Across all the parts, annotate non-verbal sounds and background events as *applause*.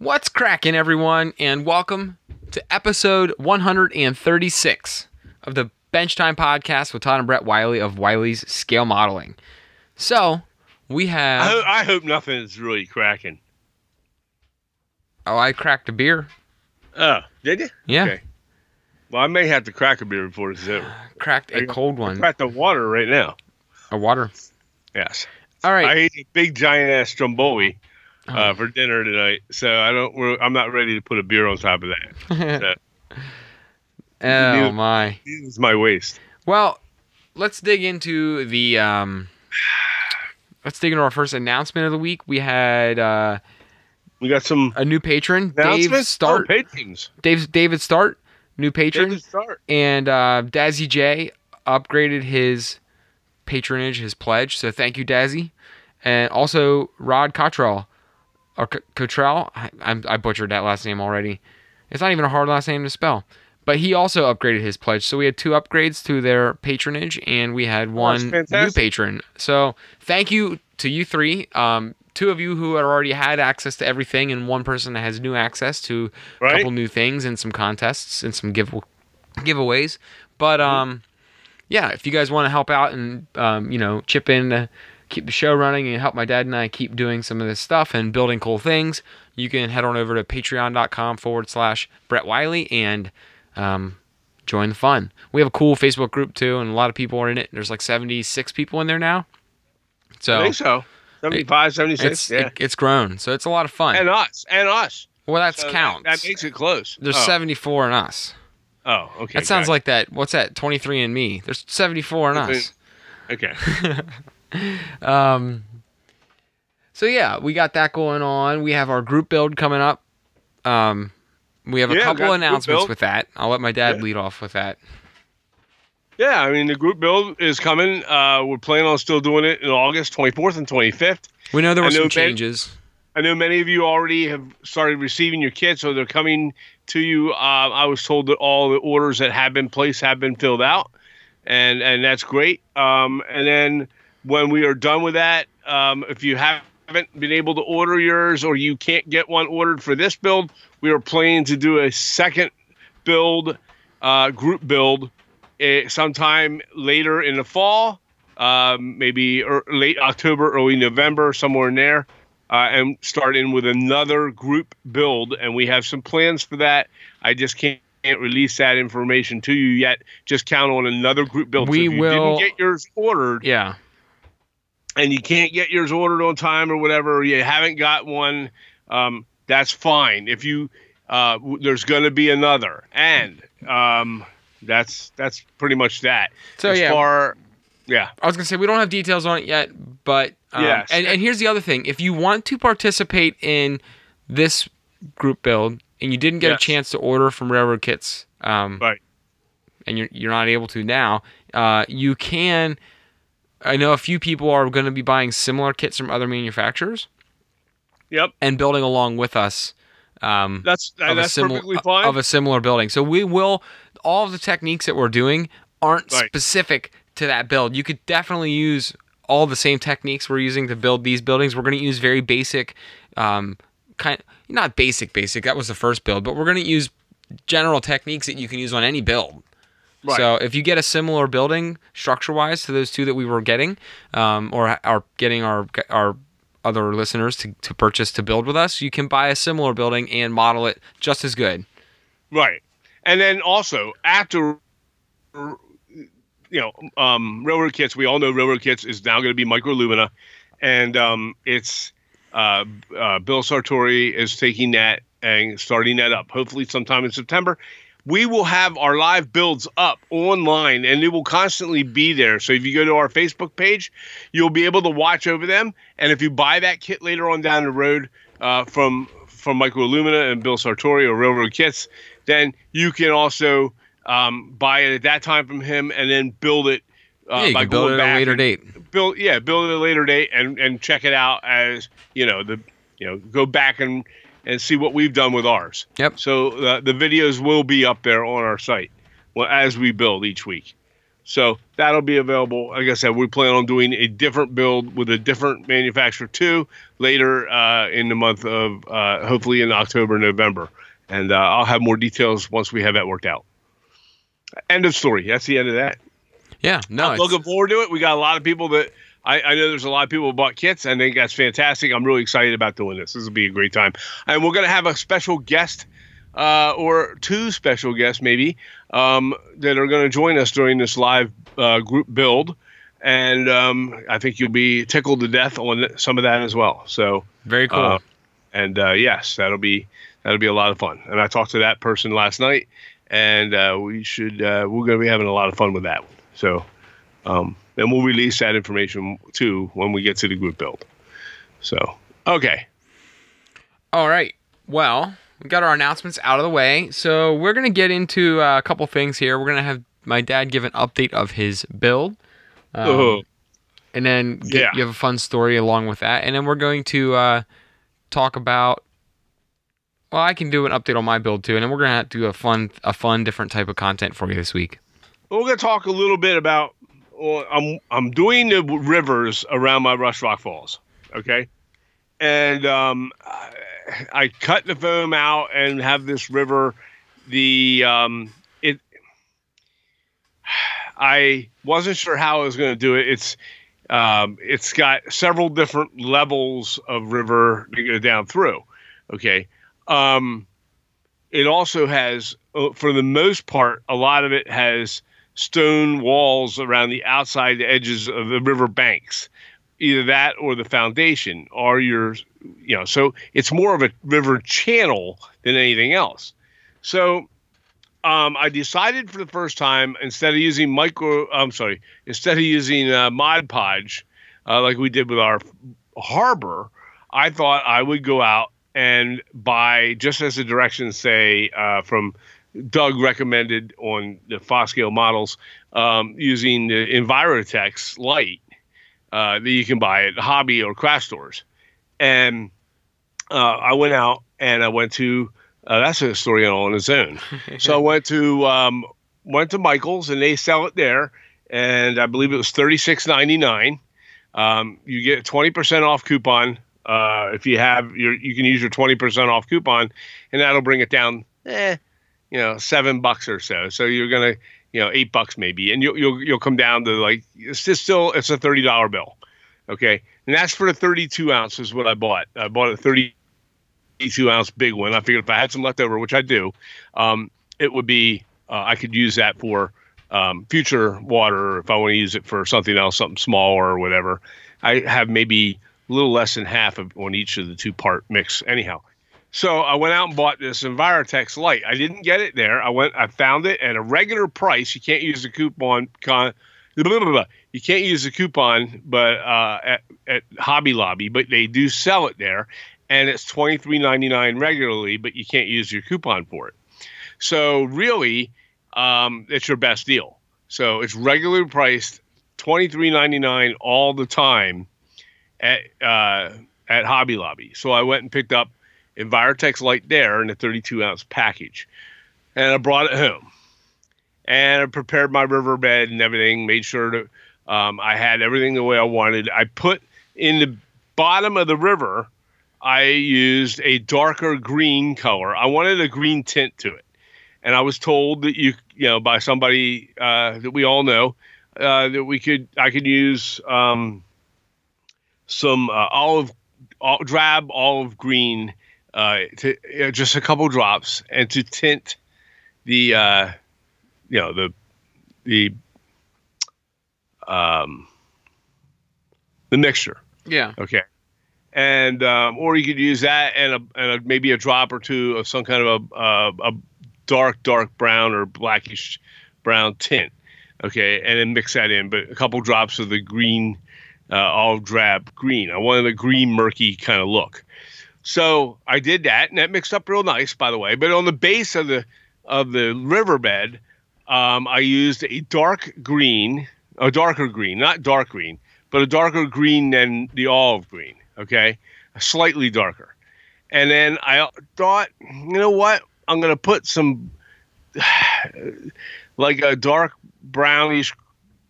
What's cracking, everyone, and welcome to episode 136 of the Bench Time Podcast with Todd and Brett Wiley of Wiley's Scale Modeling. So, we I, have. ho- I hope nothing is really cracking. Oh, I cracked a beer. Oh, did you? Yeah, Okay. Well, I may have to crack a beer before this is over. cracked a cold one. Crack the water right now. A water. Yes. All right. I ate a big giant ass stromboli. Uh, for dinner tonight, so I don't. we're- I'm not ready to put a beer on top of that. *laughs* oh, my. This is my waist. Well, let's dig into the. Um, let's dig into our first announcement of the week. We had uh, We got some a new patron, Dave. Start. Oh, patrons. Dave David Start, new patron, David Start. and uh, Dazzy J upgraded his patronage, his pledge. So thank you, Dazzy, and also Rod Cottrell or Cottrell. I, I'm, butchered that last name already. It's not even a hard last name to spell. But he also upgraded his pledge. So we had two upgrades to their patronage, and we had one new patron. So thank you to you three. Um, two of you who had already had access to everything, and one person that has new access to a couple new things and some contests and some give giveaways. But um, yeah, if you guys want to help out and um, you know chip in to keep the show running and help my dad and I keep doing some of this stuff and building cool things, you can head on over to patreon.com forward slash Brett Wiley and um, join the fun. We have a cool Facebook group too, and a lot of people are in it. There's like 76 people in there now. So I think so. 75, 76. it's yeah. it, it's grown, so it's a lot of fun. and us. And us. well, that's So that- counts. That, makes it close. There's oh. 74 in us. Oh, okay. That sounds gotcha. like that. What's that? 23 and me. There's 74 in us. Okay. *laughs* *laughs* Um, so yeah, we got that going on. We have our group build coming up. Um, we have a Yeah, couple got the group announcements with that. I'll let my dad Yeah. lead off with that. Yeah, I mean the group build is coming. Uh, we're planning on still doing it in August 24th and 25th. We know there were know some changes. I know many of you already have started receiving your kits, so they're coming to you. Uh, I was told that all the orders that have been placed have been filled out, and and that's great. Um, and then when we are done with that, um, if you haven't been able to order yours or you can't get one ordered for this build, we are planning to do a second build, uh, group build, eh, sometime later in the fall, um, maybe er, late October, early November, somewhere in there uh, and start in with another group build. And we have some plans for that. I just can't, can't release that information to you yet. Just count on another group build. We so if you will- didn't get yours ordered Yeah. And you can't get yours ordered on time or whatever, or you haven't got one, um, that's fine. If you uh, w- there's going to be another, and um, that's that's pretty much that. So as yeah, far, yeah, I was gonna say we don't have details on it yet, but um, Yes. And and here's the other thing: if you want to participate in this group build and you didn't get Yes. a chance to order from Railroad Kits, um, Right. and you're you're not able to now, uh, you can. I know a few people are going to be buying similar kits from other manufacturers yep, and building along with us. Um, that's of a that's similar perfectly fine. of a similar building. So we will all of the techniques that we're doing aren't Right. specific to that build. You could definitely use all the same techniques we're using to build these buildings. We're going to use very basic, um, kind not basic basic. That was the first build, but we're going to use general techniques that you can use on any build. Right. So if you get a similar building structure wise to those two that we were getting, um, or are getting our our other listeners to, to purchase to build with us, you can buy a similar building and model it just as good. Right. And then also after you know, um, railroad kits, we all know railroad kits is now going to be microlumina, and um, it's uh, uh, Bill Sartori is taking that and starting that up. Hopefully, sometime in September, we will have our live builds up online, and it will constantly be there. So if you go to our Facebook page, you'll be able to watch over them. And if you buy that kit later on down the road uh, from from Illumina and Bill Sartori or Railroad Kits, then you can also um, buy it at that time from him and then build it. Uh, yeah, by going it at a back later date. Build, yeah, build it at a later date and and check it out as you know the you know go back and and see what we've done with ours. Yep. So uh, the videos will be up there on our site well, as we build each week. So that'll be available. Like I said, we plan on doing a different build with a different manufacturer too later uh, in the month of uh, hopefully in October, November, and uh, I'll have more details once we have that worked out. End of story. That's the end of that. Yeah, no, I'm looking forward to it. We got a lot of people that I, I know there's a lot of people who bought kits. I think that's fantastic. I'm really excited about doing this. This will be a great time. And we're going to have a special guest uh, or two special guests maybe um, that are going to join us during this live uh, group build. And um, I think you'll be tickled to death on some of that as well. So, very cool. uh, and uh, yes, that'll be that'll be a lot of fun. And I talked to that person last night, and uh, we should uh, we're going to be having a lot of fun with that one. So, um, and we'll release that information too when we get to the group build. So, okay, All right. Well, we got our announcements out of the way. So we're going to get into uh, a couple things here. We're going to have my dad give an update of his build. Um, Oh. And then get, Yeah. you have a fun story along with that. And then we're going to uh, talk about. Well, I can do an update on my build too, and then we're gonna have to do a fun, a fun, different type of content for you this week. we're going to talk a little bit about. I'm I'm doing the rivers around my Rush Rock Falls. Okay, and um, I, I cut the foam out and have this river. The um, it. I wasn't sure how I was going to do it. It's um, it's got several different levels of river to go down through. Okay. Um, it also has, uh, for the most part, a lot of it has stone walls around the outside edges of the river banks. Either that or the foundation are your, you know, so it's more of a river channel than anything else. So um, I decided for the first time instead of using micro, I'm sorry, instead of using uh, Mod Podge uh, like we did with our harbor, I thought I would go out and buy just as the directions say uh, from Doug recommended on the Foscale models um, using the Envirotex Lite uh, that you can buy at hobby or craft stores. And uh, I went out and I went to uh, that's a story on its own. *laughs* so I went to um, went to Michaels and they sell it there, and I believe it was thirty six ninety nine. Um, you get twenty percent off coupon uh, if you have your you can use your twenty percent off coupon, and that'll bring it down, eh, you know, seven bucks or so. So you're gonna you know eight bucks maybe, and you'll you'll you'll come down to like it's just still it's a thirty dollar bill, okay, and that's for the thirty two ounces what I bought. I bought a thirty two ounce big one. I figured if I had some left over, which I do, um, it would be uh, I could use that for um, future water if I want to use it for something else, something smaller or whatever. I have maybe a little less than half of on each of the two part mix anyhow. So I went out and bought this Envirotex Lite. I didn't get it there. I went, I found it at a regular price. You can't use the coupon con. Blah, blah, blah. You can't use the coupon, but uh, at, at Hobby Lobby, but they do sell it there, and it's twenty three ninety nine regularly, but you can't use your coupon for it. So really, um, it's your best deal. So it's regularly priced twenty three ninety nine all the time at uh, at Hobby Lobby. So I went and picked up Envirotex Lite there in a thirty two ounce package, and I brought it home. And I prepared my riverbed and everything. Made sure that um, I had everything the way I wanted. I put in the bottom of the river. I used a darker green color. I wanted a green tint to it and I was told that you you know by somebody uh, that we all know uh, that we could I could use um, some uh, olive all, drab olive green uh, to uh, just a couple drops and to tint the uh, you know the the um, the mixture Yeah. Okay. And um, or you could use that and a, and a, maybe a drop or two of some kind of a, a a dark dark brown or blackish brown tint. Okay, and then mix that in, but a couple drops of the green, uh, olive drab green. I wanted a green murky kind of look. So I did that, and that mixed up real nice, by the way. But on the base of the of the riverbed, um, I used a dark green, a darker green, not dark green, but a darker green than the olive green. Okay, slightly darker. And then I thought, you know what? I'm gonna put some *sighs* like a dark brownish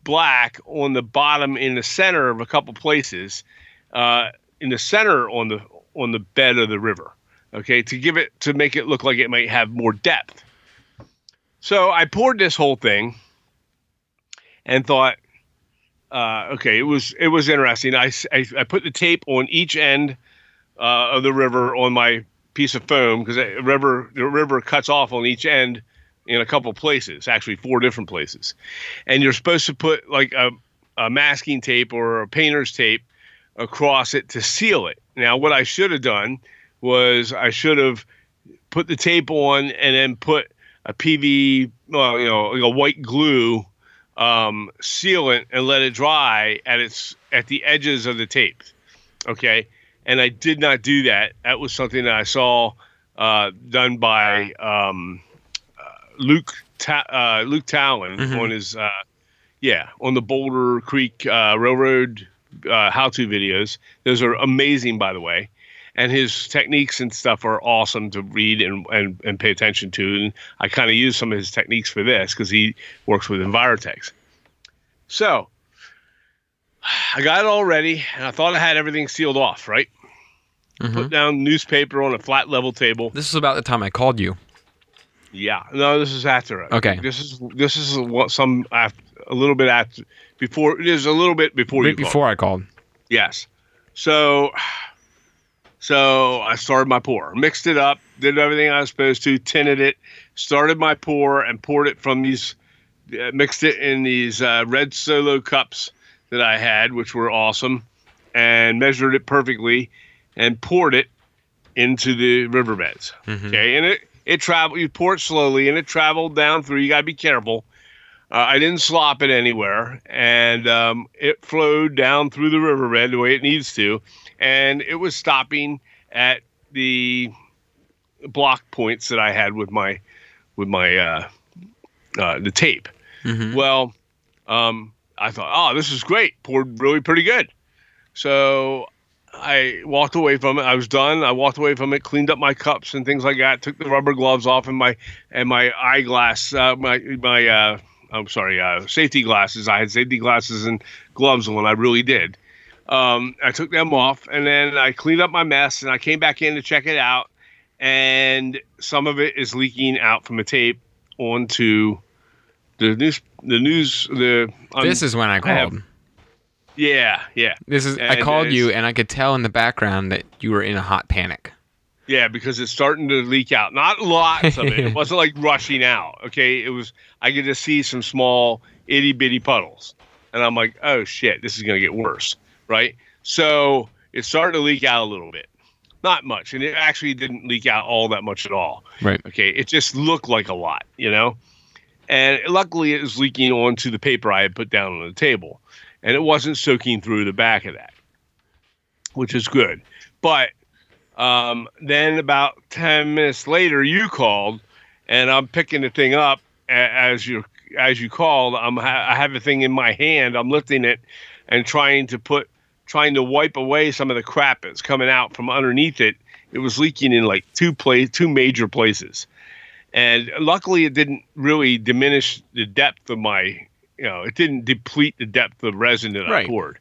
black on the bottom in the center of a couple places, uh, in the center on the on the bed of the river. Okay, to give it to make it look like it might have more depth. So I poured this whole thing and thought, uh, okay, it was it was interesting. I, I, I put the tape on each end uh, of the river on my piece of foam because the river the river cuts off on each end in a couple places, actually four different places, and you're supposed to put like a, a masking tape or a painter's tape across it to seal it. Now, what I should have done was I should have put the tape on and then put a PV, well, you know, like a white glue um, sealant and let it dry at its at the edges of the tape. Okay, and I did not do that. That was something that I saw uh, done by um, uh, Luke Ta- uh, Luke Towan Mhm. on his uh, yeah on the Boulder Creek uh, Railroad uh, how-to videos. Those are amazing, by the way. And his techniques and stuff are awesome to read and, and, and pay attention to. And I kind of use some of his techniques for this because he works with Envirotex. So *sighs* I got it all ready and I thought I had everything sealed off, right? Mhm. Put down newspaper on a flat level table. This is about the time I called you. Yeah. No, this is after. Okay. This is this is what some after, a little bit after before. It is a little bit before you Right called. before I called. Yes. So so I started my pour, mixed it up, did everything I was supposed to, tinted it, started my pour, and poured it from these, uh, mixed it in these uh, red solo cups that I had, which were awesome, and measured it perfectly, and poured it into the riverbeds. Mhm. Okay, and it it traveled. You pour it slowly, and it traveled down through. You gotta be careful. Uh, I didn't slop it anywhere, and um, it flowed down through the riverbed the way it needs to, and it was stopping at the block points that I had with my with my uh, uh, the tape. Mhm. Well, um, I thought, oh, this is great. Poured really pretty good. So I walked away from it. I was done. I walked away from it, cleaned up my cups and things like that. Took the rubber gloves off and my and my eyeglass, uh, my my uh, I'm sorry, uh, safety glasses. I had safety glasses and gloves on. I really did. Um, I took them off and then I cleaned up my mess and I came back in to check it out. And some of it is leaking out from the tape onto the news. The news. The um, this is when I I have- called. yeah, yeah. This is I called you and I could tell in the background that you were in a hot panic. Yeah, because it's starting to leak out. Not lots of it. *laughs* It wasn't like rushing out. Okay, it was. I could just see some small itty bitty puddles, and I'm like, oh shit, this is gonna get worse, right? So it started to leak out a little bit, not much, and it actually didn't leak out all that much at all. Right. Okay, it just looked like a lot, you know. And luckily, it was leaking onto the paper I had put down on the table, and it wasn't soaking through the back of that, which is good. But um, then about ten minutes later, you called, and I'm picking the thing up as you as you called. I'm ha- I have the thing in my hand. I'm lifting it and trying to put trying to wipe away some of the crap that's coming out from underneath it. It was leaking in like two place two major places, and luckily it didn't really diminish the depth of my you know it didn't deplete the depth of resin that Right. I poured.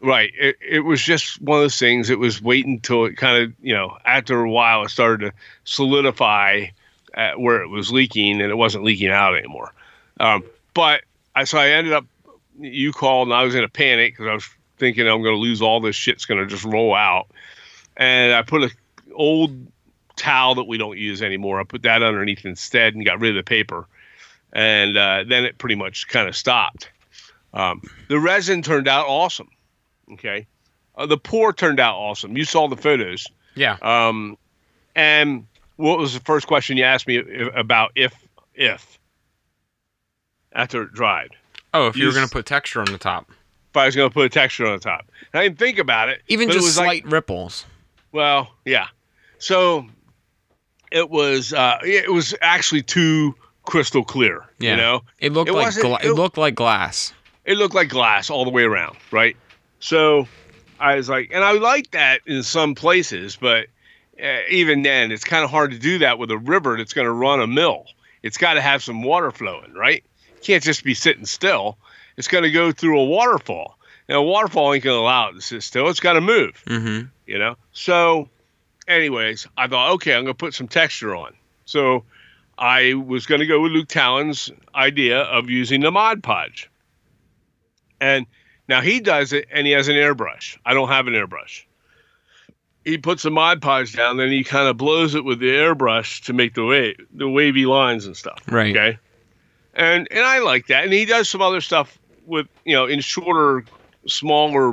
Right. It, it was just one of those things. It was waiting until it kind of, you know, after a while, it started to solidify at where it was leaking and it wasn't leaking out anymore. Um, but I, so I ended up, you called and I was in a panic because I was thinking I'm going to lose all this shit's going to just roll out. And I put a old towel that we don't use anymore. I put that underneath instead and got rid of the paper. And uh, then it pretty much kind of stopped. Um, the resin turned out awesome. Okay. Uh, the pour turned out awesome. You saw the photos. Yeah. Um, and what was the first question you asked me about if if after it dried? Oh, if you were Use- gonna put texture on the top, If I was going to put a texture on the top, I didn't think about it. even just it slight like ripples. well, yeah. So it was uh, it was actually too crystal clear. Yeah. You know, It looked It like gla- it it- looked like glass. it looked like glass all the way around, right? So I was like, and I like that in some places, but uh, even then, it's kind of hard to do that with a river that's going to run a mill. It's got to have some water flowing, right? Can't just be sitting still. it's going to go through a waterfall. Now, a waterfall ain't going to allow it to sit still. It's got to move, Mm-hmm. you know? So, anyways, I thought, okay, I'm going to put some texture on. So, I was going to go with Luke Towan's idea of using the Mod Podge. And now he does it and he has an airbrush. I don't have an airbrush. He puts the Mod Podge down, then he kind of blows it with the airbrush to make the wa- the wavy lines and stuff. Right. Okay. And and I like that. And he does some other stuff with you know in shorter, smaller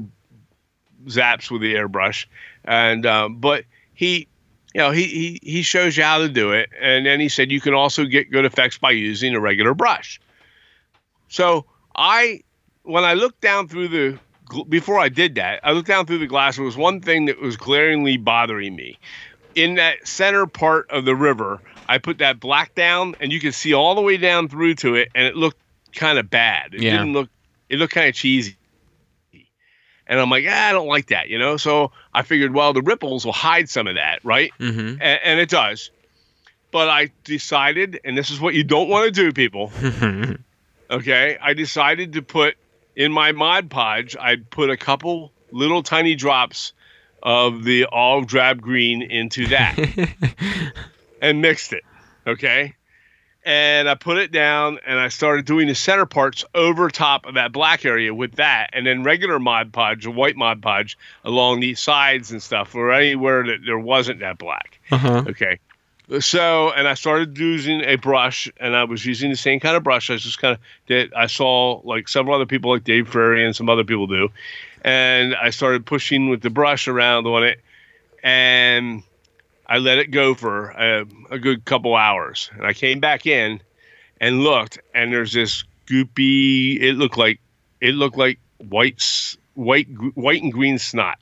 zaps with the airbrush. And um, but he you know he, he he shows you how to do it. And then he said you can also get good effects by using a regular brush. So I when I looked down through the before I did that, I looked down through the glass. There was one thing that was glaringly bothering me. In that center part of the river, I put that black down, and you could see all the way down through to it, and it looked kind of bad. It Yeah. didn't look. It looked kind of cheesy. And I'm like, ah, I don't like that, you know. So I figured, well, the ripples will hide some of that, right? Mm-hmm. And, and it does. But I decided, and this is what you don't want to do, people. *laughs* Okay, I decided to put in my Mod Podge. I put a couple little tiny drops of the olive drab green into that *laughs* and mixed it. Okay, and I put it down and I started doing the center parts over top of that black area with that, and then regular Mod Podge, a white Mod Podge, along the sides and stuff, or anywhere that there wasn't that black. uh-huh. Okay. So, and I started using a brush, and I was using the same kind of brush. I was just kind of that I saw like several other people, like Dave Frary and some other people do, and I started pushing with the brush around on it, and I let it go for a, a good couple hours, and I came back in and looked, and there's this goopy. It looked like it looked like white, white, white and green snot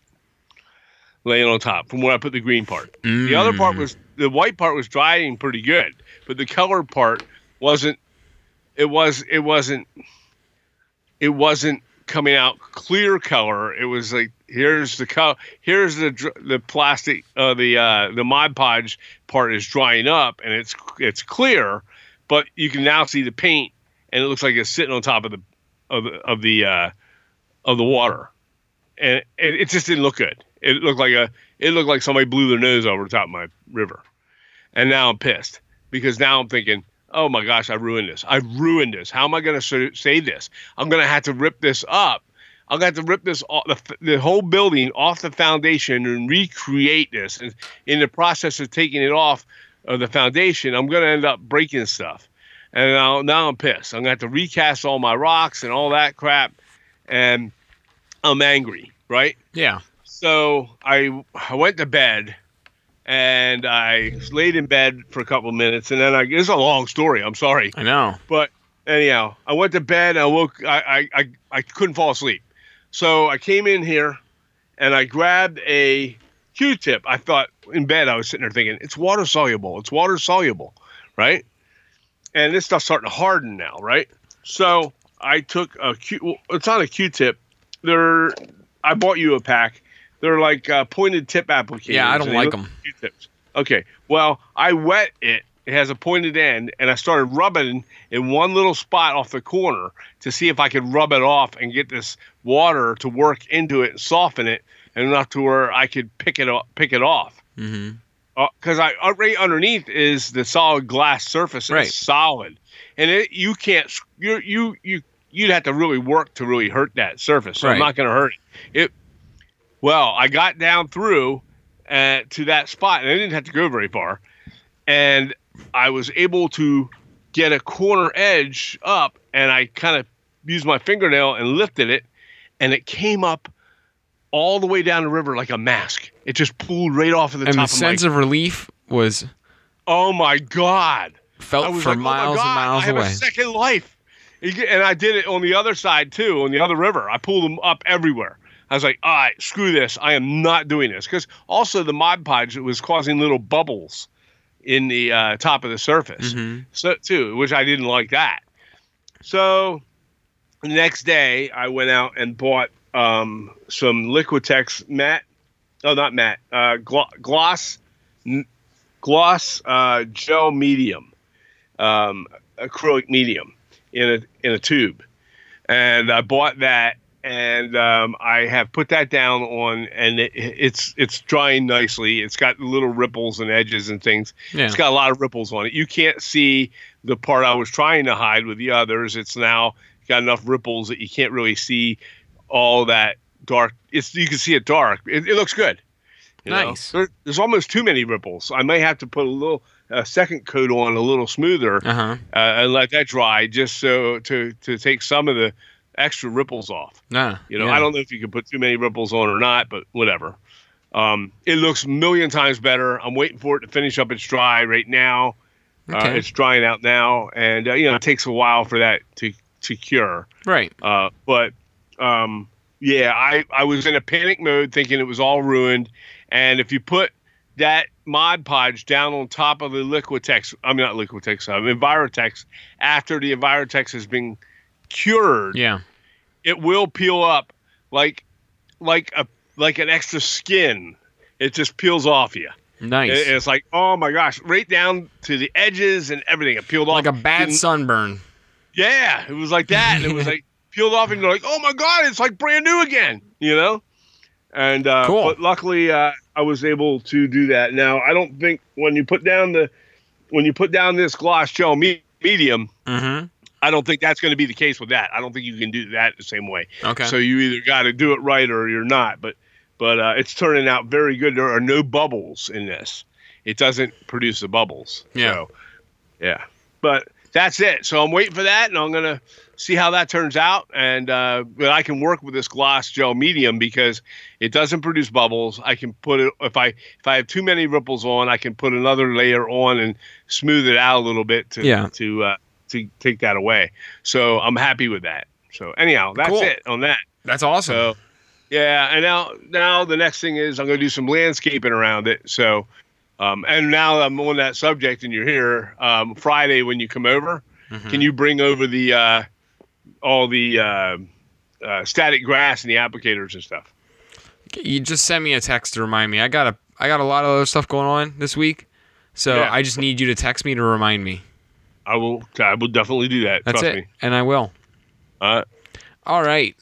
laying on top from where I put the green part. The other part Mm. was the white part was drying pretty good, but the color part wasn't. It was. It wasn't. It wasn't coming out clear color. It was like here's the color. Here's the the plastic. Uh, the uh, the Mod Podge part is drying up and it's it's clear, but you can now see the paint and it looks like it's sitting on top of the of the of the uh, of the water, and it, it just didn't look good. It looked like a it looked like somebody blew their nose over the top of my river, and now I'm pissed because now I'm thinking, oh my gosh, I ruined this. I ruined this. How am I going to say this? I'm going to have to rip this up. I'm going to have to rip this off, the, the whole building off the foundation and recreate this. And in the process of taking it off of the foundation, I'm going to end up breaking stuff. And now, now I'm pissed. I'm going to have to recast all my rocks and all that crap. And I'm angry, right? Yeah. So I, I went to bed and I laid in bed for a couple of minutes. And then I, it's a long story. I'm sorry. I know. But anyhow, I went to bed. I woke. I, I I I couldn't fall asleep, so I came in here, and I grabbed a Q-tip. I thought in bed I was sitting there thinking it's water soluble. It's water soluble, right? And this stuff's starting to harden now, right? So I took a Q. well, It's not a Q-tip. They're. I bought you a pack. They're like uh, pointed tip applicators. Yeah, I don't like them. Q-tips. Okay. Well, I wet it. It has a pointed end, and I started rubbing in one little spot off the corner to see if I could rub it off and get this water to work into it and soften it enough to where I could pick it up, pick it off. Mm-hmm. Because I uh, right underneath is the solid glass surface. It's Right. solid, and it you can't you you you you'd have to really work to really hurt that surface. So I'm not going to hurt it. It well, I got down through uh, to that spot, and I didn't have to go very far, and I was able to get a corner edge up, and I kind of used my fingernail and lifted it, and it came up all the way down the river like a mask. It just pulled right off of the top. And the top of my. sense of relief was oh my god! I felt for like, miles oh my god, and miles I have away. a second life. And I did it on the other side too, on the other river. I pulled them up everywhere. I was like, all right, screw this. I am not doing this. Because also the Mod Podge was causing little bubbles in the uh, top of the surface. Mhm. So too, which I didn't like that. So the next day I went out and bought um, some Liquitex matte. Oh, not matte. Uh, glo- gloss, gloss uh, gel medium, um, acrylic medium in a in a tube, and I bought that, and um, I have put that down on, and it, it's it's drying nicely. It's got little ripples and edges and things. Yeah. It's got a lot of ripples on it. You can't see the part I was trying to hide with the others. It's now got enough ripples that you can't really see all that dark. It's you can see it dark. It, it looks good. Nice. There, there's almost too many ripples. I may have to put a little a second coat on a little smoother Uh huh. uh, and let that dry just so to to take some of the extra ripples off. Nah. You know, yeah. I don't know if you can put too many ripples on or not, but whatever. Um, it looks a million times better. I'm waiting for it to finish up its dry right now. Uh, it's drying out now, and uh, you know it takes a while for that to to cure. right. Uh, but um, yeah, I, I was in a panic mode thinking it was all ruined. And if you put that Mod Podge down on top of the Liquitex, I'm not Liquitex, um, Envirotex, after the Envirotex has been cured, Yeah. it will peel up like like a like an extra skin. It just peels off you. Nice. It- it's like, oh my gosh, right down to the edges and everything. It peeled off like a bad Didn't- sunburn. yeah, it was like that. And it was *laughs* like peeled off, and you're like, oh my god, it's like brand new again, you know. And uh, Cool. but luckily, uh, I was able to do that. Now, I don't think when you put down the when you put down this gloss gel me- medium, Mm-hmm. I don't think that's going to be the case with that. I don't think you can do that the same way. Okay. So you either got to do it right or you're not. But but uh, it's turning out very good. There are no bubbles in this. It doesn't produce the bubbles. Yeah. So, yeah. But that's it. So I'm waiting for that, and I'm gonna see how that turns out. And uh, but I can work with this gloss gel medium because it doesn't produce bubbles. I can put it if I if I have too many ripples on, I can put another layer on and smooth it out a little bit to Yeah. to uh, to take that away. So I'm happy with that. So anyhow, that's Cool. it on that. That's awesome. So yeah, and now now the next thing is I'm going to do some landscaping around it. So um, and now I'm on that subject, and you're here um, Friday when you come over. Mhm. Can you bring over the uh, all the uh, uh, static grass and the applicators and stuff? you just send me a text to remind me. I got a I got a lot of other stuff going on this week, so Yeah. I just need you to text me to remind me. I will. I will definitely do that. That's Trust it, me. and I will. Uh, All right.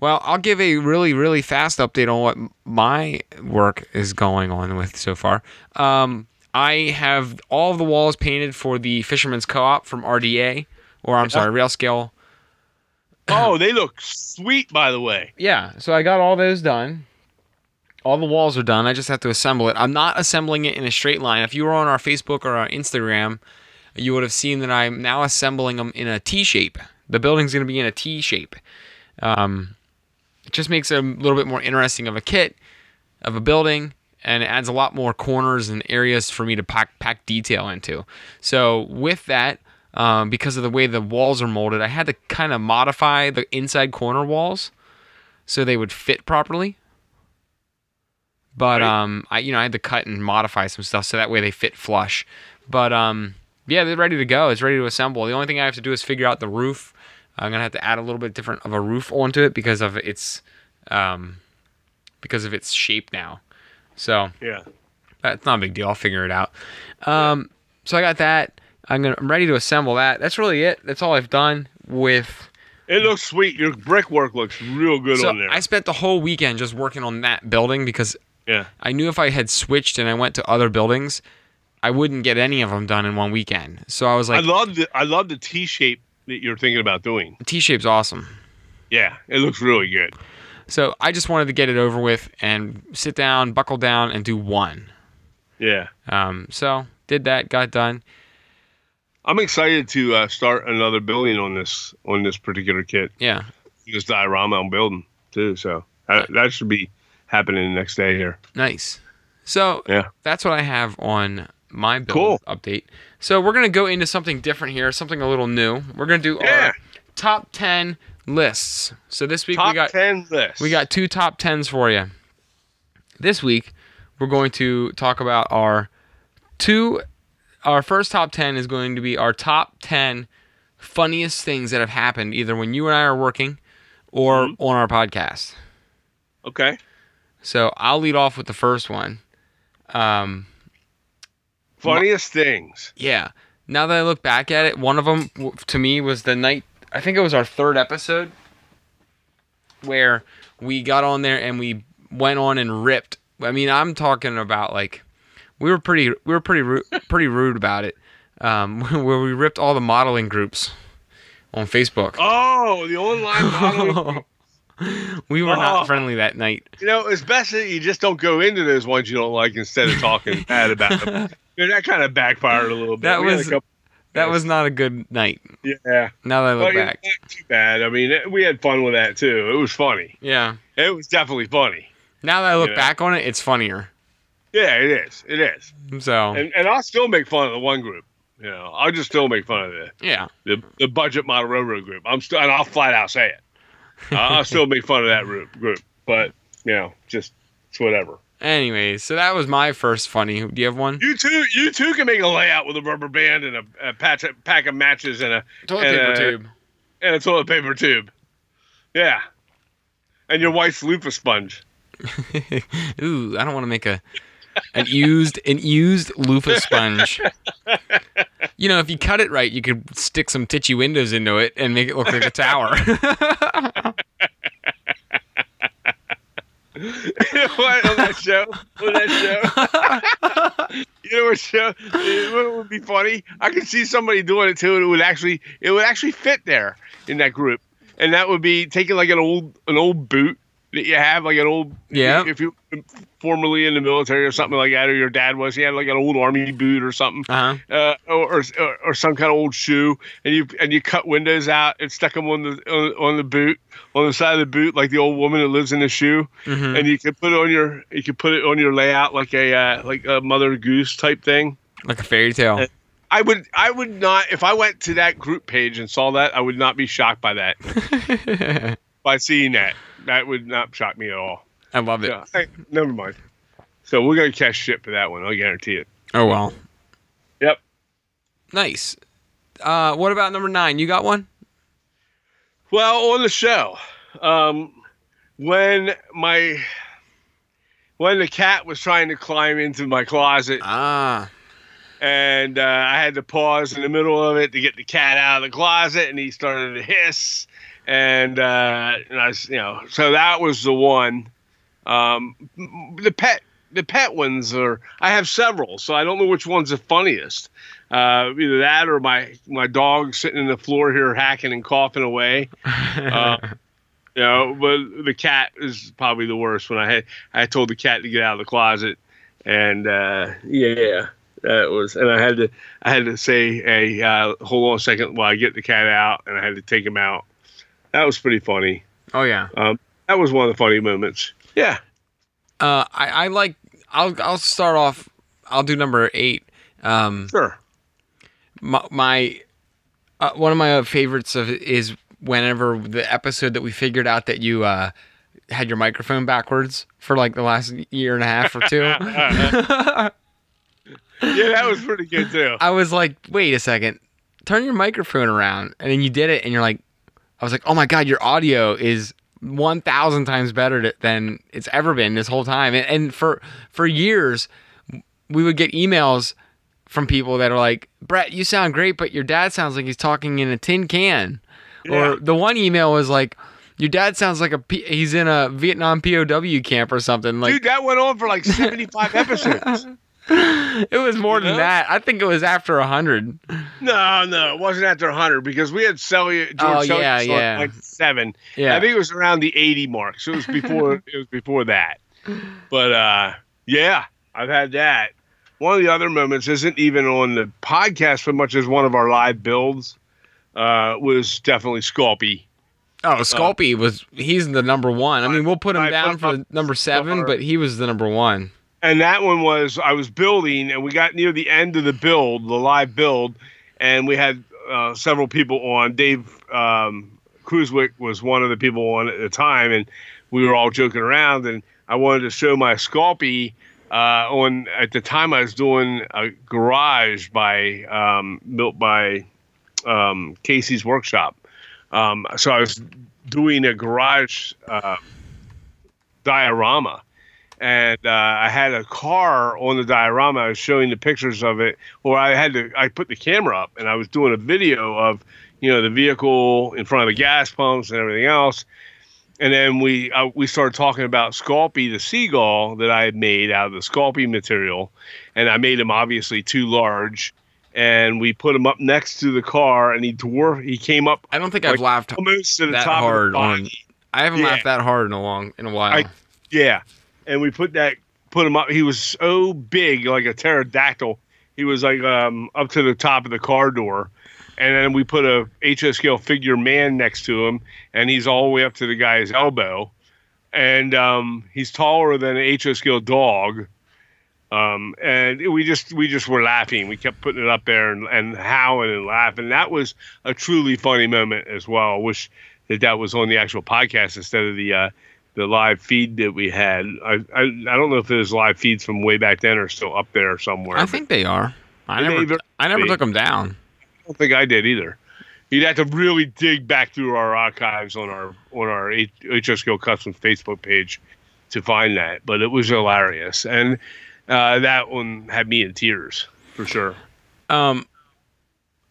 Well, I'll give a really, really fast update on what my work is going on with so far. Um, I have all of the walls painted for the Fisherman's Co-op from RDA, or I'm sorry, Rail Scale. oh, *laughs* they look sweet, by the way. Yeah, so I got all those done. All the walls are done. I just have to assemble it. I'm not assembling it in a straight line. If you were on our Facebook or our Instagram, you would have seen that I'm now assembling them in a T shape. The building's going to be in a T shape. Um, it just makes it a little bit more interesting of a kit of a building, and it adds a lot more corners and areas for me to pack pack detail into. So with that, um, because of the way the walls are molded, I had to kind of modify the inside corner walls so they would fit properly. But Right. um, I you know I had to cut and modify some stuff so that way they fit flush. But um, yeah, they're ready to go. It's ready to assemble. The only thing I have to do is figure out the roof. I'm gonna have to add a little bit different of a roof onto it because of its um, because of its shape now. So Yeah. that's not a big deal. I'll figure it out. Um, so I got that. I'm gonna I'm ready to assemble that. That's really it. That's all I've done with. It looks sweet. Your brickwork looks real good So on there. I spent the whole weekend just working on that building because yeah. I knew if I had switched and I went to other buildings, I wouldn't get any of them done in one weekend. So I was like, I love the I love the T shape that you're thinking about doing. T shape's awesome. Yeah, it looks really good. So I just wanted to get it over with and sit down, buckle down, and do one. Yeah. Um, so did that, got done. I'm excited to uh, start another building on this on this particular kit. Yeah, This diorama I'm building too. So that, that should be happening the next day here. nice. So Yeah. that's what I have on my build Cool. update. So we're gonna go into something different here, something a little new. We're gonna do Yeah. our top ten lists. So this week Top we got ten list. we got two top tens for you. This week we're going to talk about our two. Our first top ten is going to be our top ten funniest things that have happened either when you and I are working or Mhm. on our podcast. okay. So I'll lead off with the first one. Um, Funniest things. yeah. Now that I look back at it, one of them to me was the night. I think it was our third episode where we got on there and we went on and ripped. I mean, I'm talking about like we were pretty we were pretty ru- *laughs* pretty rude about it. Um, *laughs* where we ripped all the modeling groups on Facebook. Oh, the online modeling. *laughs* we were Oh. not friendly that night. you know, it's best that you just don't go into those ones you don't like instead of talking bad about them. Know, that kind of backfired a little bit. That We was- That was not a good night. yeah. Now that I look know, back. too bad. I mean, it- we had fun with that too. It was funny. Yeah. It was definitely funny. Now that I look Yeah. back on it, it's funnier. Yeah, it is. It is. So And and I'll still make fun of the one group. You know, I'll just still make fun of the yeah. the, the budget model railroad group. I'm still, and I'll flat out say it. I'll still *laughs* make fun of that group, group, but you know, just it's whatever. Anyways, so that was my first funny. Do you have one? You too, you too can make a layout with a rubber band and a, a patch, pack of matches and a Toilet and paper a- tube. and a toilet paper tube. Yeah, and your wife's loofah sponge. *laughs* Ooh, I don't want to make a an used an used loofah sponge. *laughs* You know, if you cut it right, you could stick some titchy windows into it and make it look like a tower. *laughs* *laughs* what on that show? On that show, *laughs* you know what show? It would be funny. I could see somebody doing it too, and it would actually, it would actually fit there in that group, and that would be taking like an old, an old boot that you have, like an old, Yeah. If you formerly in the military or something like that, or your dad was, he had like an old army boot or something. uh-huh. uh, or, or or some kind of old shoe, and you and you cut windows out and stuck them on the on, on the boot on the side of the boot, like the old woman that lives in the shoe, hmm and you could put it on your you could put it on your layout like a uh, like a mother goose type thing. Like a fairy tale. I would I would not if I went to that group page and saw that I would not be shocked by that *laughs* by seeing that that would not shock me at all. I love it. Yeah, hey, never mind. So we're gonna catch shit for that one. I guarantee it. Oh well. Yep. Nice. Uh, what about number nine? You got one? Well, on the show, um, when my when the cat was trying to climb into my closet, Ah. and uh, I had to pause in the middle of it to get the cat out of the closet, and he started to hiss, and, uh, and I you know, so that was the one. Um, the pet, the pet ones are. I have several, so I don't know which one's the funniest. Uh, either that or my my dog sitting in the floor here hacking and coughing away. *laughs* Uh, you know, but the cat is probably the worst. When I had I told the cat to get out of the closet, and uh, yeah, that was. And I had to I had to say, "Hey, uh, hold on a second while I get the cat out," and I had to take him out. That was pretty funny. oh yeah. That was one of the funny moments. Yeah. Uh, I, I like. I'll I'll start off. I'll do number eight. Um, Sure. my, my uh, one of my favorites of is whenever the episode that we figured out that you uh, had your microphone backwards for like the last year and a half or two. *laughs* Yeah, that was pretty good too. I was like, wait a second, turn your microphone around, and then you did it, and you're like, I was like, oh my god, your audio is one thousand times better than it's ever been this whole time, and, and for for years, we would get emails from people that are like, Brett, you sound great, but your dad sounds like he's talking in a tin can, Yeah. or the one email was like. Your dad sounds like a P- he's in a Vietnam POW camp or something. Like Dude, that went on for like 75 *laughs* episodes. It was more You than know? that. I think it was after a hundred. No, no, it wasn't after 100 because we had Celia, George Oh, Celia yeah, yeah. 97. Yeah. I think it was around the 80 mark. So it was before *laughs* it was before that. But uh yeah, I've had that. One of the other moments isn't even on the podcast so much as one of our live builds. Uh was definitely Sculpey. Oh, Sculpey was he's the number one. I mean, we'll put him I down for number seven, but he was the number one. And that one was I was building and we got near the end of the build, the live build, and we had uh, several people on. Dave um Cruzwick was one of the people on at the time and we were all joking around and I wanted to show my Sculpey uh, on at the time I was doing a garage by um, built by um, Casey's workshop. Um, so I was doing a garage uh, diorama, and uh, I had a car on the diorama. I was showing the pictures of it, or I had to. I put the camera up, and I was doing a video of you know the vehicle in front of the gas pumps and everything else. and then we uh, we started talking about Sculpey the seagull that I had made out of the Sculpey material, and I made him obviously too large, and we put him up next to the car, and he dwarf he came up I don't think Like, I've laughed almost to the that top hard on. I haven't Yeah. laughed that hard in a long in a while. I- Yeah, and we put that put him up. He was so big, like a pterodactyl. He was like um, up to the top of the car door, and then we put a HO scale figure man next to him, and he's all the way up to the guy's elbow, and um, he's taller than an HO scale dog. Um, and we just we just were laughing. We kept putting it up there and, and howling and laughing. That was a truly funny moment as well. I wish that that was on the actual podcast instead of the uh, the live feed that we had. I, I I don't know if those live feeds from way back then are still up there somewhere. I think they are. I They never very I never took them down. I don't think I did either. You'd have to really dig back through our archives on our on our H- HSGO Customs Facebook page to find that. But it was hilarious, and uh, that one had me in tears for sure. Um,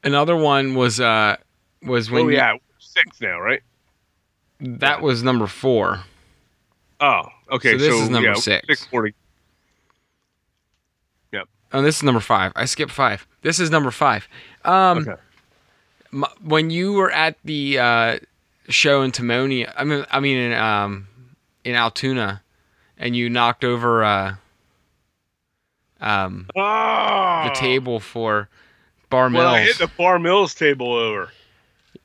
another one was uh was when oh you- yeah, six now, right? that was number four. Oh, okay. So this is number yeah, six. Six forty. Yep. Oh, this is number five. I skipped five. This is number five. Um, Okay. when you were at the uh, show in Timonium, I mean, I mean in um, in Altoona, and you knocked over uh, um, Oh, the table for Bar Mills. Well, I hit the Bar Mills table over.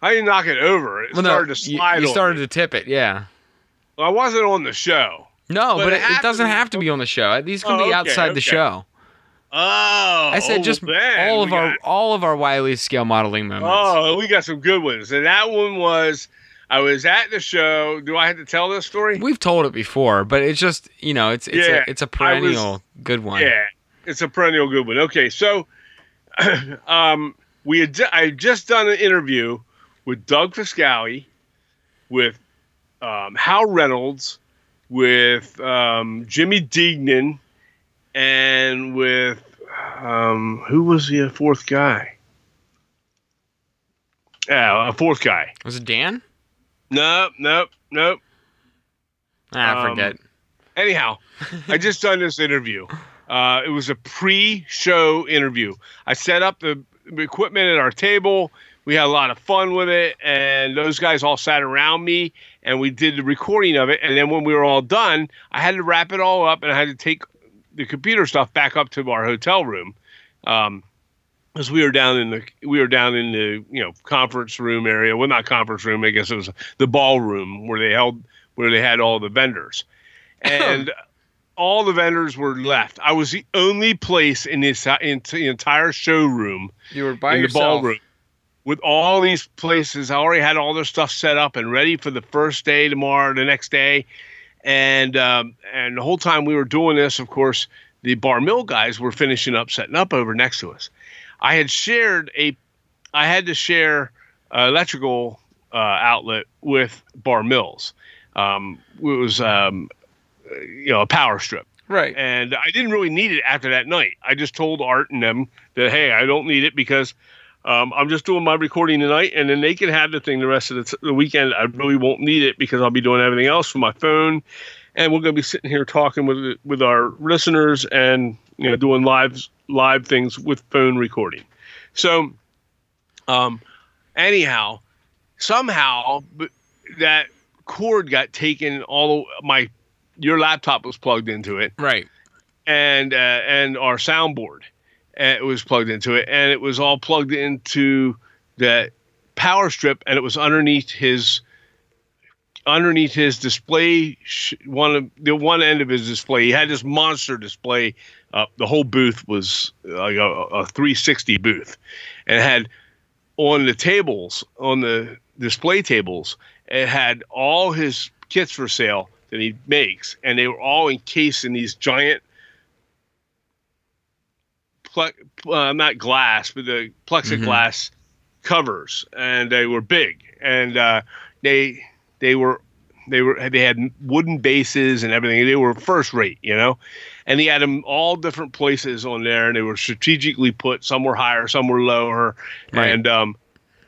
I didn't knock it over. It Well, no, started to slide. You, on started me. to tip it, yeah. Well, I wasn't on the show. No, But but, it it, doesn't have to be on the show. These can Oh, be okay, outside the show. Oh, I said oh, just then all we of our got- all of our Wiley scale modeling moments. Oh, we got some good ones, and that one was. I was at the show. Do I have to tell this story? We've told it before, but it's just you know it's it's Yeah, a it's a I was- perennial good one. Yeah, it's a perennial good one. Okay, so *clears throat* um, we had I had just done an interview with Doug Fiscali, with um, Hal Reynolds, with um, Jimmy Deignan, and with um, who was the fourth guy? Yeah, a fourth guy. Was it Dan? Nope, nope, nope. Ah, I Um, forget. Anyhow, I just done this interview. Uh, it was a pre-show interview. I set up the equipment at our table. We had a lot of fun with it, and those guys all sat around me, and we did the recording of it. And then when we were all done, I had to wrap it all up, and I had to take the computer stuff back up to our hotel room, um, because we were down in the we were down in the you know conference room area. Well, not conference room. I guess it was the ballroom where they held where they had all the vendors, *laughs* and all the vendors were left. I was the only place in this in the entire showroom You were by in the yourself. ballroom with all these places. I already had all their stuff set up and ready for the first day tomorrow, the next day, and um, and the whole time we were doing this, of course, the bar mill guys were finishing up, setting up over next to us. I had shared a, I had to share electrical uh, outlet with Bar Mills. Um, it was um, you know a power strip Right. and I didn't really need it after that night. I just told Art and them that hey, I don't need it because um, I'm just doing my recording tonight, and then they can have the thing the rest of the, t- the weekend. I really won't need it because I'll be doing everything else from my phone, and we're going to be sitting here talking with with our listeners and you know doing live live things with phone recording. So, um, anyhow, somehow b- that cord got taken all the, my your laptop was plugged into it Right. and uh, and our soundboard it was plugged into it and it was all plugged into the power strip and it was underneath his underneath his display one of the one end of his display. He had this monster display the whole booth was like a, a 360 booth and had on the tables on the display tables it had all his kits for sale that he makes and they were all encased in these giant ple- uh, not glass but the plexiglass covers and they were big and uh, they they were they were they had wooden bases and everything they were first rate you know and he had them all different places on there and they were strategically put some were higher some were lower Right. and um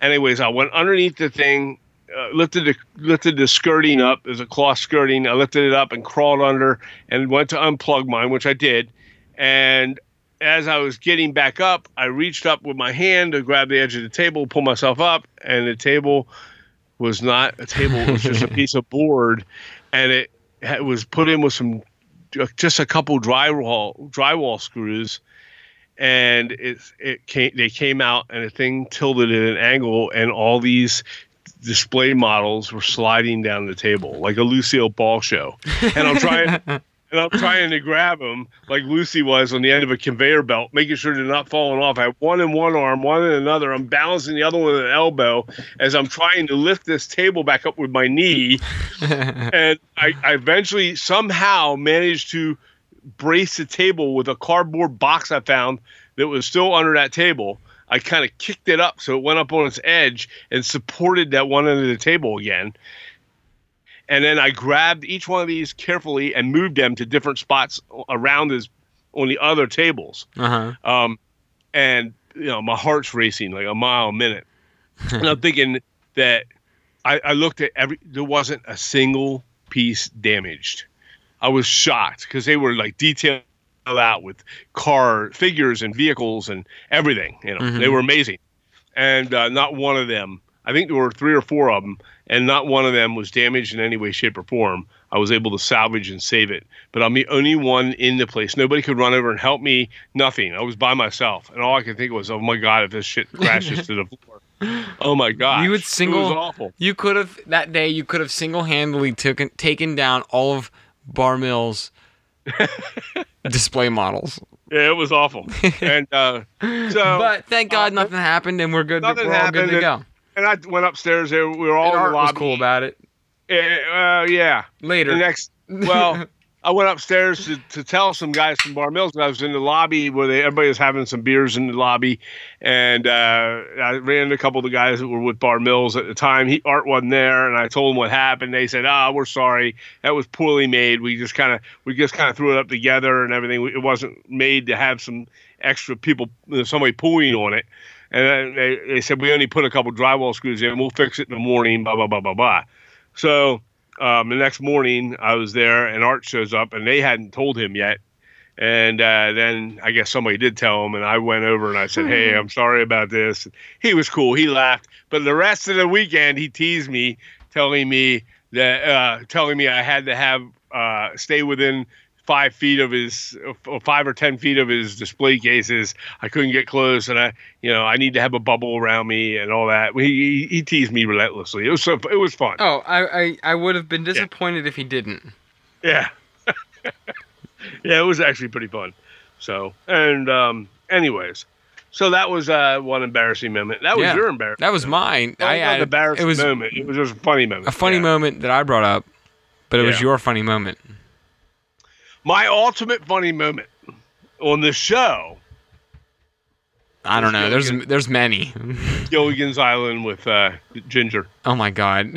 anyways i went underneath the thing uh, lifted the lifted the skirting up. There's a cloth skirting. I lifted it up and crawled under and went to unplug mine, which I did. And as I was getting back up, I reached up with my hand to grab the edge of the table, pull myself up, and the table was not a table; it was just a *laughs* piece of board, and it, it was put in with some uh, just a couple drywall drywall screws and it it came they came out and the thing tilted at an angle and all these display models were sliding down the table like a Lucille Ball show. And I'm trying *laughs* and I'm trying to grab them like Lucy was on the end of a conveyor belt, making sure they're not falling off. I have one in one arm, one in another. I'm balancing the other one with an elbow as I'm trying to lift this table back up with my knee. *laughs* and I, I eventually somehow managed to brace the table with a cardboard box I found that was still under that table. I kind of kicked it up so it went up on its edge and supported that one end of the table again. And then I grabbed each one of these carefully and moved them to different spots around his on the other tables. Uh-huh. Um, and you know, my heart's racing like a mile a minute. *laughs* and I'm thinking that I, I looked at every there wasn't a single piece damaged. I was shocked because they were like detailed out with car figures and vehicles and everything. You know, Mhm. they were amazing, and uh, not one of them. I think there were three or four of them, and not one of them was damaged in any way, shape, or form. I was able to salvage and save it, but I'm the only one in the place. Nobody could run over and help me. Nothing. I was by myself, and all I could think was, "Oh my god, if this shit *laughs* crashes to the floor, oh my god!" You would It single- was awful. You could have that day. You could have single-handedly taken taken down all of Bar Mill's *laughs* display models. Yeah, it was awful. and uh, *laughs* so, but thank God uh, nothing happened, and we're good. nothing we're all good happened, to go. And I went upstairs. There, we were all And in Art the was lobby. cool about it. Uh, yeah. Later, The next, well, *laughs* I went upstairs to, to tell some guys from Bar Mills. I was in the lobby where they, everybody was having some beers in the lobby, and uh, I ran into a couple of the guys that were with Bar Mills at the time. He Art wasn't there, and I told him what happened. They said, "Ah, we're sorry. That was poorly made. We just kind of we just kind of threw it up together and everything. It wasn't made to have some extra people, somebody pulling on it." And then they, they said, "We only put a couple drywall screws in. We'll fix it in the morning." Blah blah blah blah blah. So um, the next morning I was there and Art shows up and they hadn't told him yet. And uh, then I guess somebody did tell him, and I went over and I said, "Hey, I'm sorry about this." He was cool. He laughed, but the rest of the weekend he teased me, telling me that, uh, telling me I had to have uh, stay within five feet of his, or five or ten feet of his display cases. I couldn't get close, and I, you know, I need to have a bubble around me and all that. He he, teased me relentlessly. It was so, it was fun. Oh, I, I, I would have been disappointed if he didn't. Yeah. *laughs* yeah, it was actually pretty fun. So, and um, anyways, so that was uh, one embarrassing moment. That was Yeah. your embarrassing. That was mine. I an had embarrassing it was moment. It was just a funny moment. a funny Yeah. moment that I brought up, but it was your funny moment. My ultimate funny moment on the show, I don't know. There's there's many. *laughs* Gilligan's Island with uh, Ginger. Oh my god. *laughs*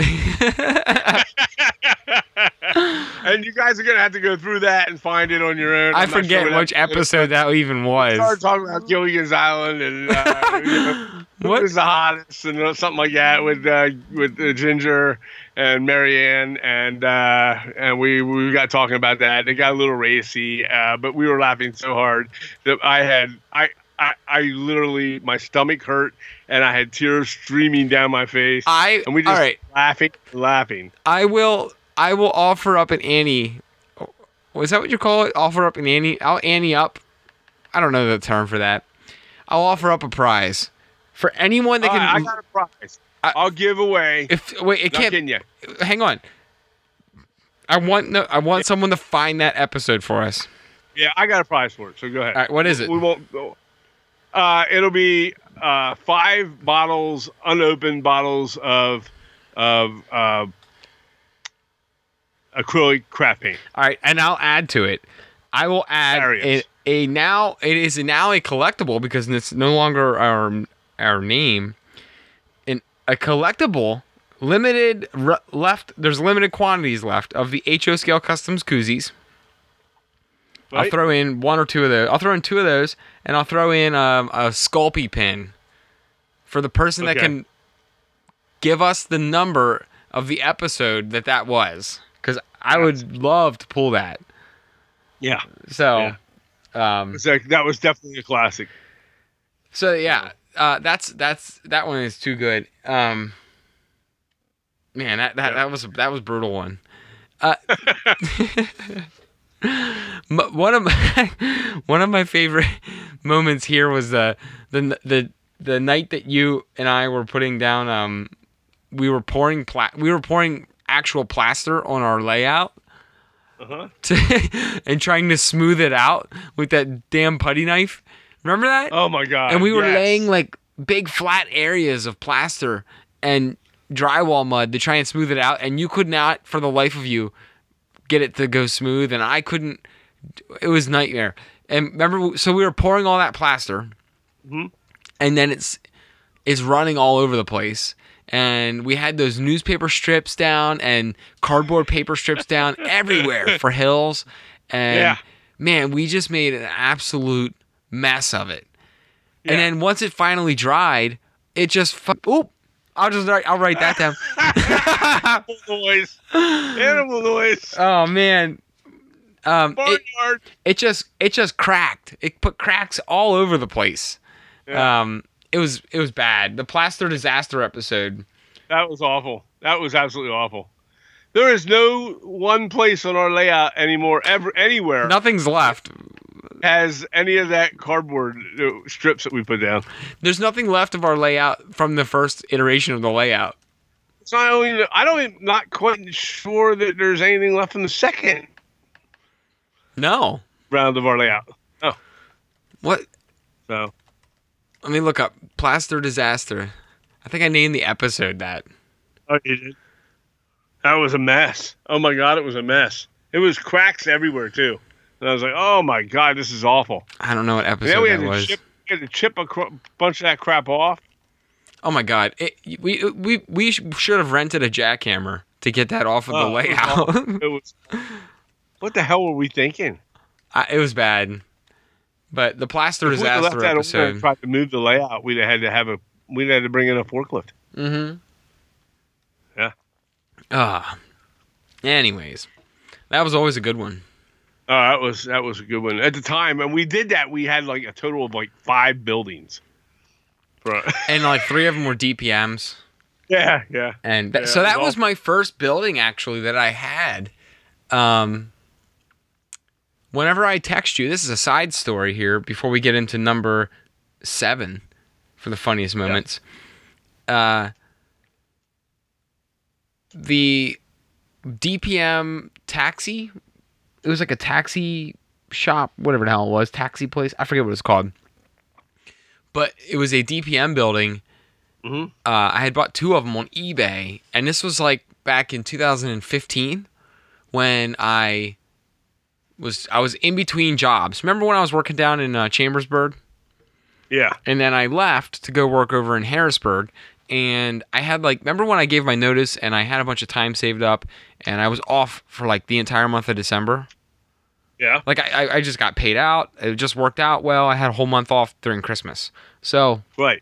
and you guys are gonna have to go through that and find it on your own. I I'm not forget sure which episode that even was. Start talking about Gilligan's Island and uh, you know, who *laughs* What? was the hottest and something like that with uh, with uh, Ginger and Mary Ann and uh, and we we got talking about that. It got a little racy, uh, but we were laughing so hard that I had I. I, I literally my stomach hurt and I had tears streaming down my face I and we just all right. laughing laughing. I will I will offer up an Annie. Was that what you call it? Offer up an Annie. I'll Annie up. I don't know the term for that. I'll offer up a prize for anyone that right, I got a prize. I- I'll give away. if wait, it Not can't. you. Hang on. I want no, I want someone to find that episode for us. Yeah, I got a prize for it. So go ahead. All right, what is it? We won't go. Uh, it'll be uh, five bottles, unopened bottles of of uh, acrylic craft paint. All right, and I'll add to it. I will add a, a now it is now a collectible because it's no longer our our name. A collectible limited re- left. There's limited quantities left of the HO scale customs koozies. I'll throw in one or two of those. I'll throw in two of those, and I'll throw in um, a Sculpey pin for the person that can give us the number of the episode that that was, because I would love to pull that. Yeah. So, um, like, that was definitely a classic. so yeah, uh, that's that's that one is too good. Um, man, that that, that was that was a brutal one. Uh, *laughs* one of my *laughs* one of my favorite *laughs* moments here was the the the the night that you and I were putting down. Um, we were pouring pla- we were pouring actual plaster on our layout Uh-huh. to, and trying to smooth it out with that damn putty knife. Remember that? Oh my god. and we were yes. laying like big flat areas of plaster and drywall mud to try and smooth it out and you could not for the life of you get it to go smooth and i couldn't it was nightmare and remember so we were pouring all that plaster Mhm. and then it's it's running all over the place and we had those newspaper strips down and cardboard paper strips down *laughs* everywhere for hills and Yeah. man we just made an absolute mess of it Yeah. and then once it finally dried, it just fu- oop. I'll just write, I'll write that down. Animal *laughs* noise. Animal noise. oh man, um, it, it just it just cracked. It put cracks all over the place. Yeah. Um, it was it was bad. The plaster disaster episode. That was awful. That was absolutely awful. There is no one place on our layout anymore, ever anywhere, Nothing's left. Has any of that cardboard uh, strips that we put down. There's nothing left of our layout from the first iteration of the layout. It's not only. I don't. even- Not quite sure that there's anything left in the second No. round of our layout. Oh, what? So Let me look up plaster disaster. I think I named the episode that. oh, you did. That was a mess. Oh my god, it was a mess. It was cracks everywhere too. And I was like, oh my god, this is awful. I don't know what episode we had that to was. chip, we had to chip a cr- bunch of that crap off. Oh my god! It, we we we sh- should have rented a jackhammer to get that off of the Oh, it was layout. *laughs* It was. What the hell were we thinking? I, it was bad, but the plaster If we'd left disaster that and episode. tried to move the layout, we'd have had to have a. We'd had to bring in a forklift. Mm-hmm. Yeah. Ah. Anyways, that was always a good one. Oh, that was that was a good one at the time, and we did that. We had like a total of like five buildings. *laughs* And like three of them were DPMs, yeah, yeah. and that, Yeah, so that was was my first building actually that I had. Um. Whenever I text you, this is a side story here before we get into number seven for the funniest moments. Uh, the DPM taxi, it was like a taxi shop, whatever the hell it was, taxi place. I forget what it's called. But it was a DPM building. Mhm. Uh, I had bought two of them on eBay, and this was like back in 2015 when I was I was in between jobs. Remember when I was working down in uh, Chambersburg? Yeah. and then I left to go work over in Harrisburg. And I had like, remember when I gave my notice and I had a bunch of time saved up, and I was off for like the entire month of December. Yeah. Like I, I- just got paid out. It just worked out well. I had a whole month off during Christmas, so Right.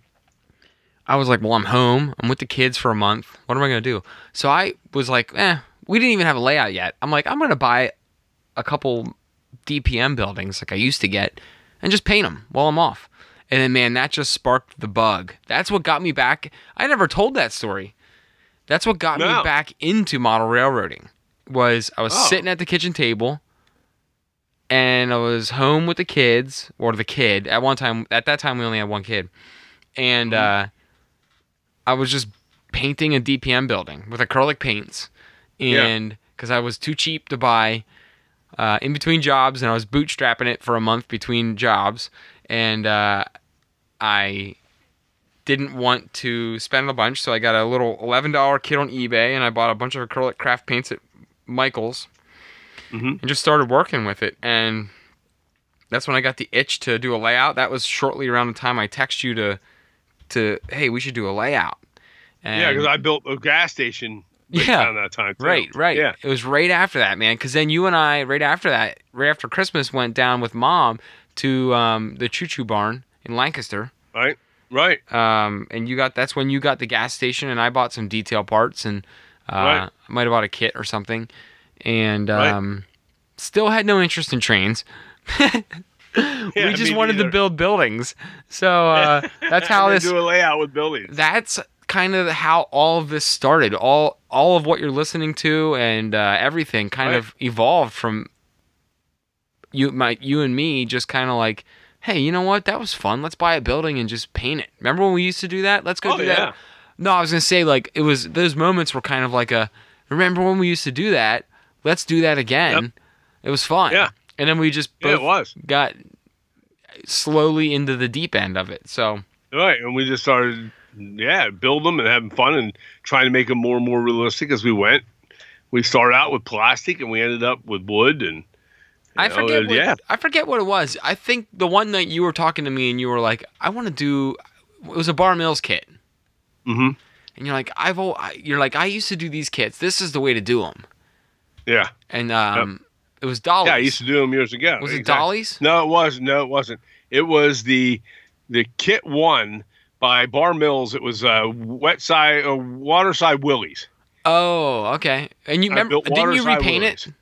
I was like, well, I'm home. I'm with the kids for a month. What am I gonna do? So I was like, eh. We didn't even have a layout yet. I'm like, I'm gonna buy a couple DPM buildings like I used to get, and just paint them while I'm off. And then, man, that just sparked the bug. That's what got me back. I never told that story. That's what got me back into model railroading. Was I was Oh. sitting at the kitchen table, and I was home with the kids or the kid. At one time, at that time, we only had one kid, and uh, I was just painting a DPM building with acrylic paints, and because I was too cheap to buy uh, in between jobs, and I was bootstrapping it for a month between jobs, and uh, I didn't want to spend a bunch, so I got a little eleven dollar kit on eBay, and I bought a bunch of acrylic craft paints at Michaels, Mhm. and just started working with it, and that's when I got the itch to do a layout. That was shortly around the time I text you to, to hey, we should do a layout. And yeah, because I built a gas station. Yeah. that time. Too. Right, right. Yeah. It was right after that, man. Because then you and I, right after that, right after Christmas, went down with mom to um, the Choo Choo Barn in Lancaster, Right. Right. Um, and you got that's when you got the gas station, and I bought some detail parts, and uh, Right. I might have bought a kit or something, and Right. um, still had no interest in trains. *laughs* we just wanted to build buildings, so *laughs* uh, that's how this. do a layout with buildings. That's kind of how all of this started. All all of what you're listening to and uh, everything kind Right. of evolved from you, my you and me, just kind of like, hey, you know what? That was fun. Let's buy a building and just paint it. Remember when we used to do that? Let's go Oh, do yeah. that. No, I was gonna say like it was those moments were kind of like a. Remember when we used to do that? Let's do that again. It was fun. Yeah. And then we just Yeah, it was. got slowly into the deep end of it. So Right, and we just started, yeah, build them and having fun and trying to make them more and more realistic as we went. We started out with plastic and we ended up with wood and. I know, forget. uh, What, yeah, I forget what it was. I think the one night you were talking to me and you were like, "I want to do." It was a Bar Mills kit, Mm-hmm. and you're like, "I've." You're like, "I used to do these kits. This is the way to do them." yeah, And um, it was Dolly's. yeah. I used to do them years ago. was it Exactly. Dolly's? No, it was no, it wasn't. It was the the kit one by Bar Mills. It was uh, wet side or water side Willie's. Oh, okay. And you remember? Didn't you repaint Willys. it?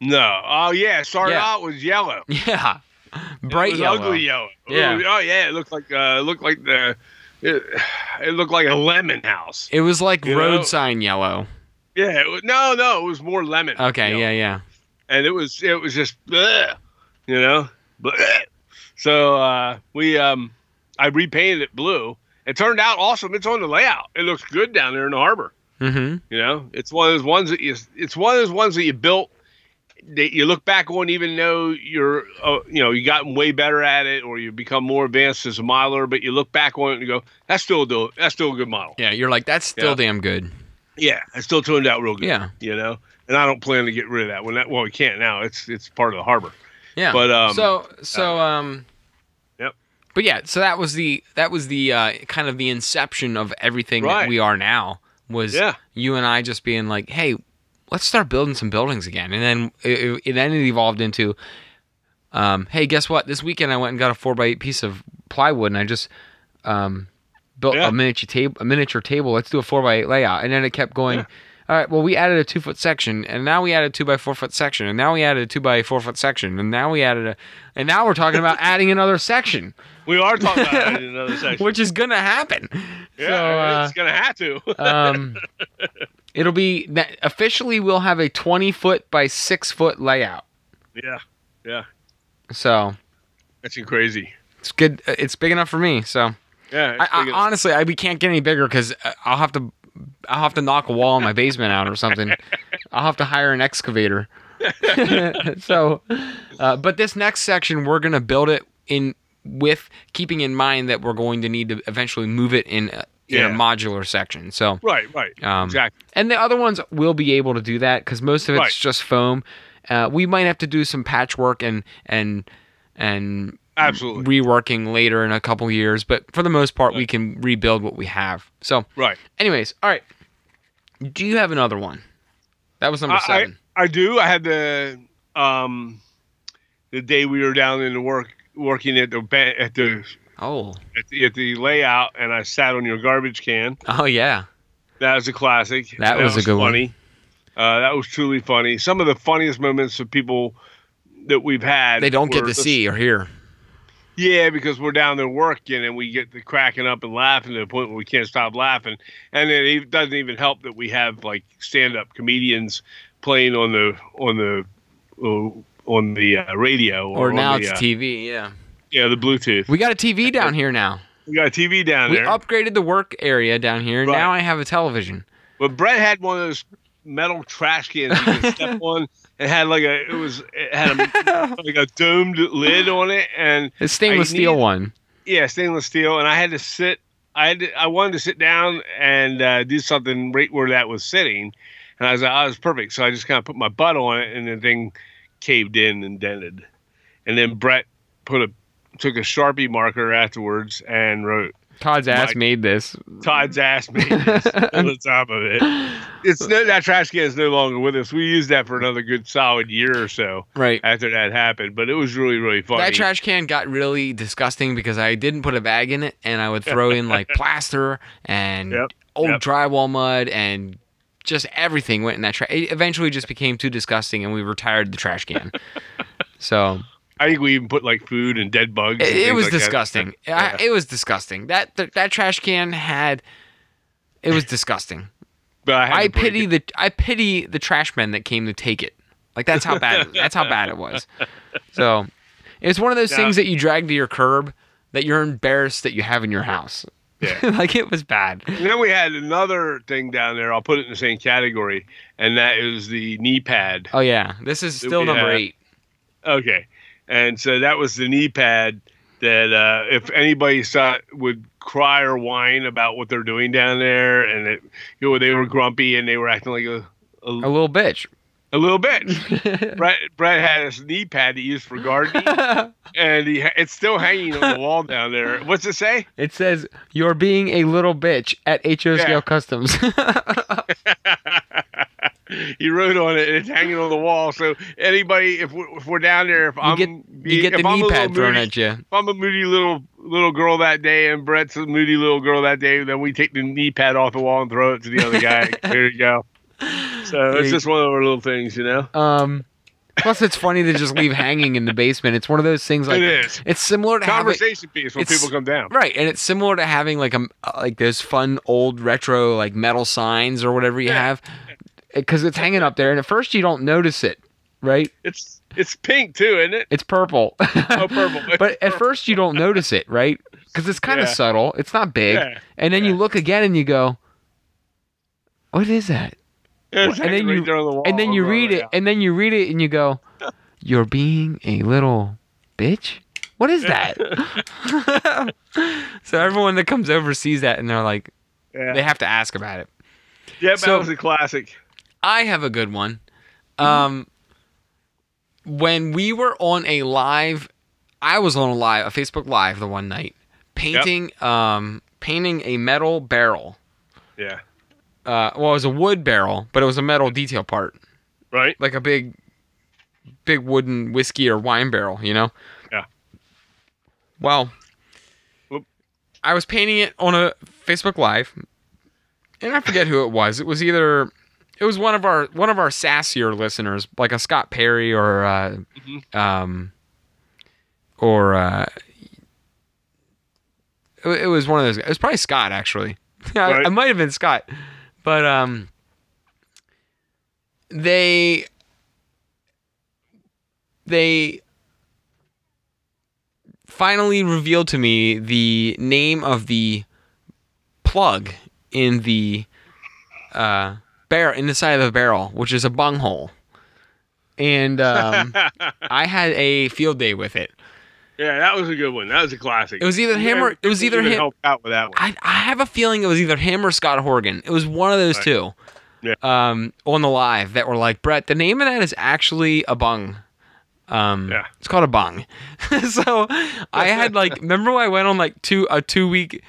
No. Oh yeah. it Started Yeah. out *laughs* was yellow. Yeah, bright yellow. ugly yellow. Yeah. Ooh, Oh yeah. It looked like uh, it looked like the. It, it looked like a lemon house. It was like road know? sign yellow. Yeah. It no, no. It was more lemon. Okay, know? yeah, yeah. and it was it was just bleh, you know bleh. so uh we um i repainted it blue it turned out awesome it's on the layout it looks good down there in the harbor Mm-hmm. you know it's one of those ones that you it's one of those ones that you built that you look back on even though you're uh, you know you gotten way better at it or you become more advanced as a miler but you look back on it and you go that's still a that's still a good model Yeah, you're like that's still Yeah. damn good. yeah it still turned out real good Yeah. you know and i don't plan to get rid of that when that well we can't now it's it's part of the harbor Yeah. But, um, so so um Yep. But yeah, so that was the that was the uh, kind of the inception of everything that we are now was Yeah. you and I just being like, "Hey, let's start building some buildings again." And then it, it then it evolved into um, "Hey, guess what? This weekend I went and got a 4 by 8 piece of plywood and I just um, built Yeah. a miniature table a miniature table. Let's do a 4 by 8 layout." And then it kept going Yeah. all right. Well, we added a two foot section, and now we added a two by four foot section, and now we added a two by four foot section, and now we added a, and now we're talking about *laughs* adding another section, We are talking about in *laughs* another section. which is gonna happen. yeah, so, uh, it's gonna have to. um, *laughs* it'll be officially we'll have a twenty foot by six foot layout. yeah, yeah, So that's crazy. it's good. Uh, it's big enough for me. So Yeah, I, I, honestly, I we can't get any bigger because uh, I'll have to. I'll have to knock a wall in my basement out or something. *laughs* I'll have to hire an excavator. *laughs* so, uh, but this next section, we're gonna build it in with keeping in mind that we're going to need to eventually move it in uh, a, in a Yeah. modular section. So, right, right, um, exactly. and the other ones will be able to do that because most of it's Right. just foam. Uh, we might have to do some patchwork and and and Absolutely, reworking later in a couple years, but for the most part, we can rebuild what we have. So, right. anyways, all right. Do you have another one? That was number I, seven. I, I do. I had the um, the day we were down in the work working at the at the oh, at the, at the layout, and I sat on your garbage can. oh yeah. That was a classic. That was a good one. Uh, that was truly funny. Some of the funniest moments of people that we've had. They don't get to the- see or hear. Yeah, because we're down there working and we get to cracking up and laughing to the point where we can't stop laughing. And it doesn't even help that we have like stand-up comedians playing on the on the uh, on the uh, radio Or on now the, it's uh, TV. Yeah. Yeah the Bluetooth. We got a TV down here now. We got a TV down here. We there. upgraded the work area down here. Right. Now I have a television. But Brett had one of those metal trash cans you could step *laughs* on. It had like a it was it had a *laughs* like a domed lid on it and It's stainless steel one. yeah, stainless steel, and I had to sit. I had to, I wanted to sit down and uh, do something right where that was sitting, and I was like, oh, was perfect. So I just kind of put my butt on it, and the thing caved in and dented. And then Brett put a took a sharpie marker afterwards and wrote Todd's ass Mike. made this. Todd's ass made this *laughs* on the top of it. it's no, that trash can is no longer with us. We used that for another good solid year or so Right. after that happened, but it was really really funny. That trash can got really disgusting because I didn't put a bag in it, and I would throw in like *laughs* plaster and Yep, old yep. drywall mud and just everything went in that trash. It eventually just became too disgusting, and we retired the trash can. *laughs* so I think we even put like food and dead bugs. and it, it was like disgusting. Yeah. I, it was disgusting. That, that that trash can had. It was disgusting. But I, I pity it. the I pity the trash men that came to take it. Like that's how bad *laughs* that's how bad it was. So it's one of those Yeah. things that you drag to your curb that you're embarrassed that you have in your house. Yeah. *laughs* like it was bad. And then we had another thing down there. I'll put it in the same category, and that is the knee pad. Oh yeah, this is still number had- eight. Okay, and so that was the knee pad that uh, if anybody saw would cry or whine about what they're doing down there, and it, you know they were grumpy and they were acting like a A a, little bitch. a little bit. *laughs* Brett Brett had his knee pad he used for gardening, *laughs* and he it's still hanging on the wall down there. What's it say? it says you're being a little bitch at HO Yeah. Customs. *laughs* *laughs* he wrote on it, and it's hanging on the wall. So anybody, if we're, if we're down there, if you I'm get you get the I'm knee pad thrown moody- at you. if I'm a moody little little girl that day, and Brett's a moody little girl that day, then we take the knee pad off the wall and throw it to the other guy. *laughs* there you go. So it's just one of our little things, you know. Um, plus, it's funny to just leave hanging in the basement. It's one of those things like it is it's similar to having conversation piece when people come down. right, and it's similar to having like a like those fun old retro like metal signs or whatever you Yeah. have, because it's hanging up there, and at first you don't notice it, right? It's it's pink too, isn't it? It's purple. Oh, purple. but *laughs* at first you don't notice it, right? Because it's kind of Yeah. subtle. It's not big, Yeah. and then you look again and you go, "What is that?" And then right you- the wall. and then you read it, yeah. and then you read it, and you go, "You're being a little bitch." What is that? *laughs* so everyone that comes over sees that, and they're like, Yeah, they have to ask about it. yeah that so- was a classic. I have a good one. Mm-hmm. Um, when we were on a live, I was on a live, a Facebook live the one night, painting, um, painting a metal barrel. Yeah, Uh, well, it was a wood barrel, but it was a metal detail part, right. like a big, big wooden whiskey or wine barrel. You know. Yeah. Well, Whoop. I was painting it on a Facebook live, and I forget who it was. It was either it was one of our one of our sassier listeners, like a Scott Perry or uh, Mhm. um, or uh, it, it was one of those. It was probably Scott actually. *laughs* Right. I might have been Scott, but um, they they finally revealed to me the name of the plug in the uh, barrel in the side of the barrel, which is a bunghole. And um, *laughs* I had a field day with it. yeah, that was a good one. That was a classic. It was either him or it was either him. helped out with that one. I, I have a feeling it was either him or Scott Horgan. It was one of those Right. two. Yeah. Um, on the live that were like, Brett, the name of that is actually a bung. Um, Yeah. it's called a bung. *laughs* so I had like, *laughs* remember when I went on like two a two week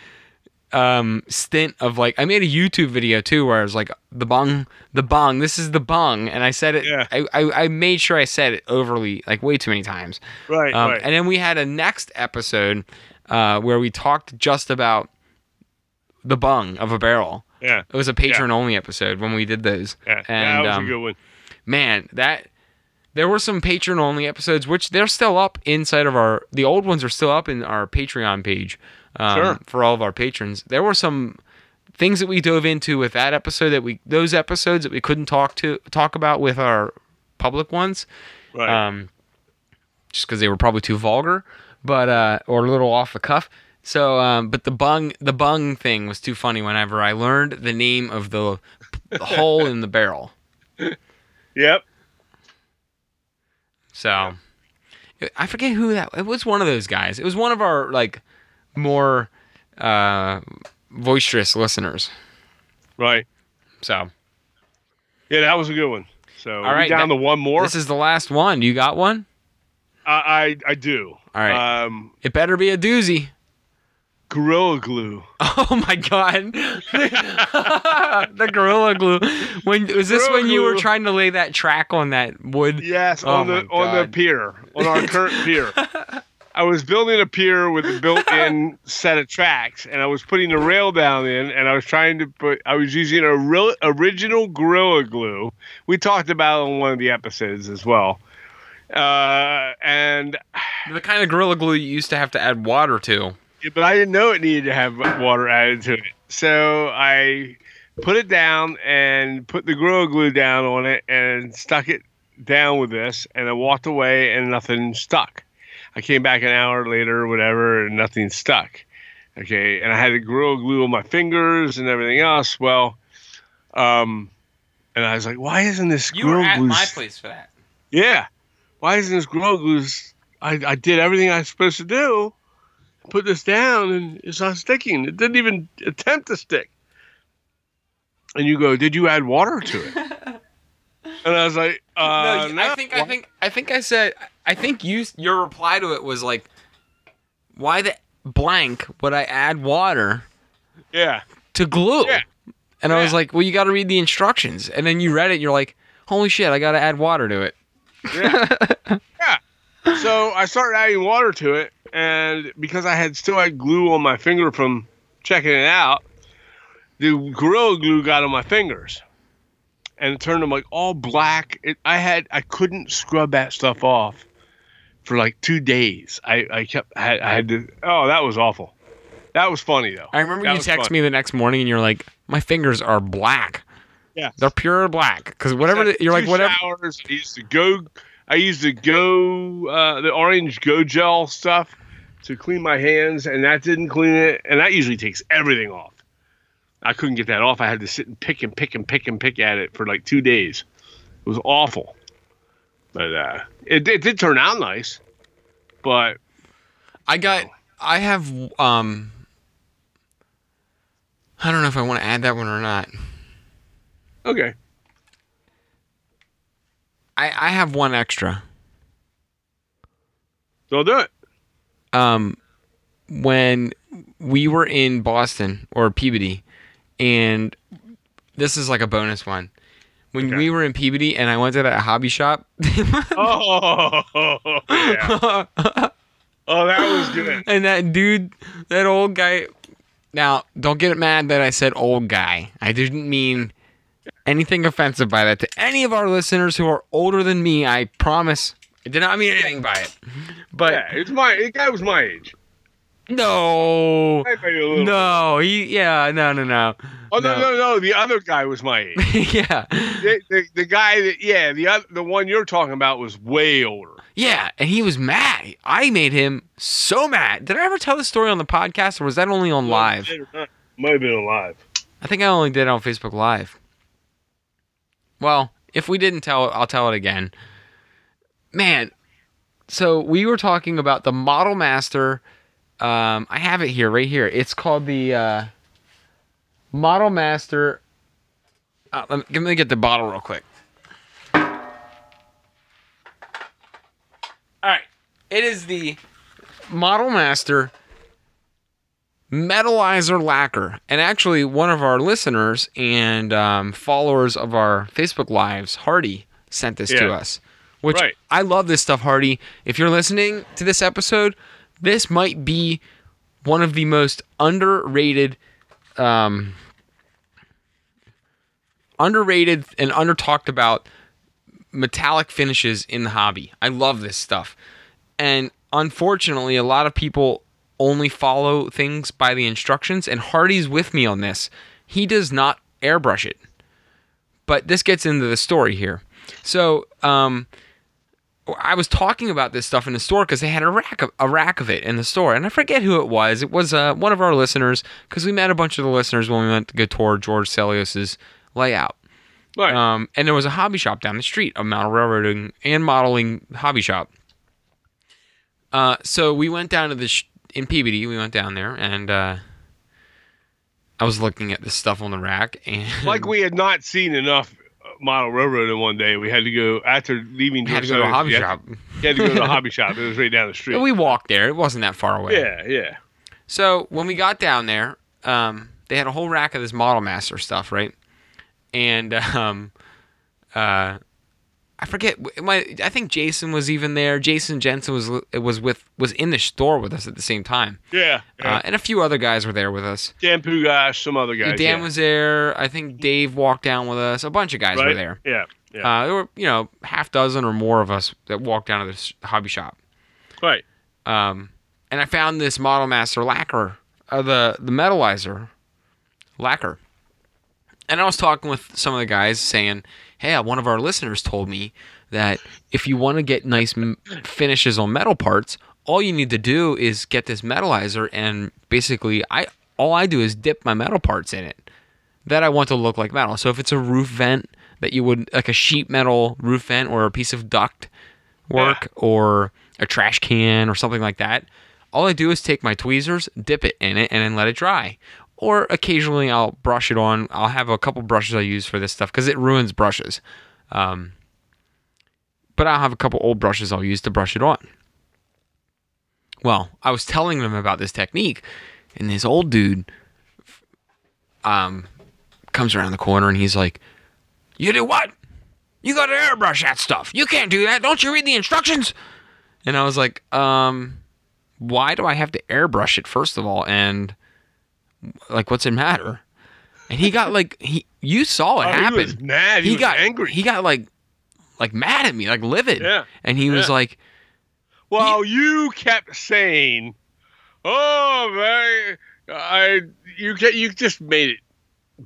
um stint of like I made a YouTube video too where I was like the bong the bong this is the bong and I said it Yeah. I, I I made sure I said it overly like way too many times right, um, right. and then we had a next episode uh, where we talked just about the bung of a barrel. yeah, It was a patron only episode when we did those. yeah, and, that was um, a good one. Man, that there were some patron only episodes, which they're still up inside of our. The old ones are still up in our Patreon page um, Sure. for all of our patrons. There were some things that we dove into with that episode that we those episodes that we couldn't talk to talk about with our public ones Right. um, just because they were probably too vulgar, but uh, or a little off the cuff. So, um, but the bung the bung thing was too funny. Whenever I learned the name of the, the hole in the barrel, *laughs* yep. so I forget who that. It was one of those guys. It was one of our like more uh, boisterous listeners. Right. So, Yeah, that was a good one. So All right, down that- to one more. this is the last one. You got one? I, I I do. All right. Um, It better be a doozy. Gorilla Glue. *laughs* Oh my god, *laughs* the gorilla glue. When was this Gorilla when you were trying to lay that track on that wood? Yes, Oh on the my on the pier, on our current pier. *laughs* I was building a pier with a built-in *laughs* set of tracks, and I was putting the rail down in, and I was trying to put. I was using a real original Gorilla Glue. We talked about it on one of the episodes as well. Uh, and The kind of gorilla glue you used to have to add water to. Yeah, but I didn't know it needed to have water added to it. So I put it down and put the Gorilla Glue down on it and stuck it down with this, and I walked away and nothing stuck. I came back an hour later or whatever, and nothing stuck. Okay, and I had the Gorilla Glue on my fingers and everything else. Well, um, and I was like, why isn't this you Gorilla Glue? My place for that. Yeah. Why isn't this Gorilla Glue? I, I did everything I was supposed to do. Put this down and it's not sticking. It didn't even attempt to stick. And you go, did you add water to it? *laughs* and I was like, uh, no, no. I think I think I think I said I think you your reply to it was like, why the blank would I add water Yeah. to glue? Yeah. And I was like, well, you got to read the instructions. And then you read it, you're like, holy shit, I got to add water to it. Yeah. *laughs* yeah. So I started adding water to it, and because I had still had glue on my finger from checking it out, the Gorilla Glue got on my fingers, and it turned them like all black. It, I had I couldn't scrub that stuff off for like two days. I I kept I had, I had to. Oh, that was awful. That was funny though. I remember That you text fun. me the next morning and you're like, my fingers are black. Yeah. They're pure black. Because whatever, the, you're like, whatever. Showers. I used to go. I used to go uh, the orange Go Gel stuff to clean my hands, and that didn't clean it. And that usually takes everything off. I couldn't get that off. I had to sit and pick and pick and pick and pick at it for like two days. It was awful. But uh, it, it did turn out nice. But I got, I have, um, I don't know if I want to add that one or not. okay, I, I have one extra. so I'll do it. um, when we were in Boston or Peabody, and this is like a bonus one. When Okay. we were in Peabody and I went to that hobby shop, *laughs* Oh, *laughs* yeah. Oh, that was good. *laughs* and that dude, that old guy. Now, don't get mad that I said old guy. I didn't mean anything offensive by that to any of our listeners who are older than me. I promise. I did not mean anything by it. But Yeah, it's my. The guy was my age. No, Maybe a little- no, he, yeah, no, no, no. Oh no, no. no, no! The other guy was my age. *laughs* yeah. the, the, the guy that yeah, the other, the one you're talking about was way older. Yeah, and he was mad. I made him so mad. Did I ever tell this story on the podcast or was that only on live? Might have been on live. I think I only did it on Facebook Live. Well, if we didn't tell it, I'll tell it again. Man, so we were talking about the Model Master. Um, I have it here, right here. It's called the uh, Model Master. Uh, let, me, let me get the bottle real quick. All right, it is the Model Master Metalizer Lacquer. And actually, one of our listeners and um, followers of our Facebook Lives, Hardy, sent this to Yeah. us. Which Right. I love this stuff, Hardy. If you're listening to this episode, this might be one of the most underrated, um, underrated and under talked about metallic finishes in the hobby. I love this stuff. And unfortunately, a lot of people only follow things by the instructions, and Hardy's with me on this. He does not airbrush it. But this gets into the story here. So, um, I was talking about this stuff in the store because they had a rack of a rack of it in the store, and I forget who it was. It was uh, one of our listeners because we met a bunch of the listeners when we went to go tour George Sellios's layout. Right. Um, and there was a hobby shop down the street, a model railroading and modeling hobby shop. Uh, so we went down to the sh- in Peabody. We went down there, and uh, I was looking at this stuff on the rack, and like we had not seen enough model railroad in one day. We had to go after leaving. had to go to a hobby shop. You had to go to the *laughs* hobby shop. It was right down the street. We walked there. It wasn't that far away. yeah, yeah. So when we got down there, um, they had a whole rack of this Model Master stuff, right? And um, uh, I forget. My I think Jason was even there. Jason Jensen was was with was in the store with us at the same time, Yeah. yeah. uh, and a few other guys were there with us. Dan Pugash, some other guys. Dan yeah. was there. I think Dave walked down with us. A bunch of guys were there. Yeah. Yeah. Uh, there were you know half dozen or more of us that walked down to this hobby shop. right. Um, and I found this Model Master lacquer, uh, the the metalizer lacquer. And I was talking with some of the guys saying, "Hey, one of our listeners told me that if you want to get nice m- finishes on metal parts, all you need to do is get this metalizer and basically I all I do is dip my metal parts in it. That I want to look like metal. So if it's a roof vent that you would like a sheet metal roof vent or a piece of duct work or a trash can or something like that, all I do is take my tweezers, dip it in it, and then let it dry. Or occasionally I'll brush it on. I'll have a couple brushes I use for this stuff because it ruins brushes. Um, but I'll have a couple old brushes I'll use to brush it on. Well, I was telling them about this technique, and this old dude um, comes around the corner and he's like, You do what? You got to airbrush that stuff. You can't do that. Don't you read the instructions? And I was like, um, why do I have to airbrush it first of all? And like, what's it matter? And he got like he, you saw it Oh, happen. He was mad. He, was got angry. He got like, like mad at me, like livid. Yeah. And he was like, Well, you kept saying, "Oh man, I you get you just made it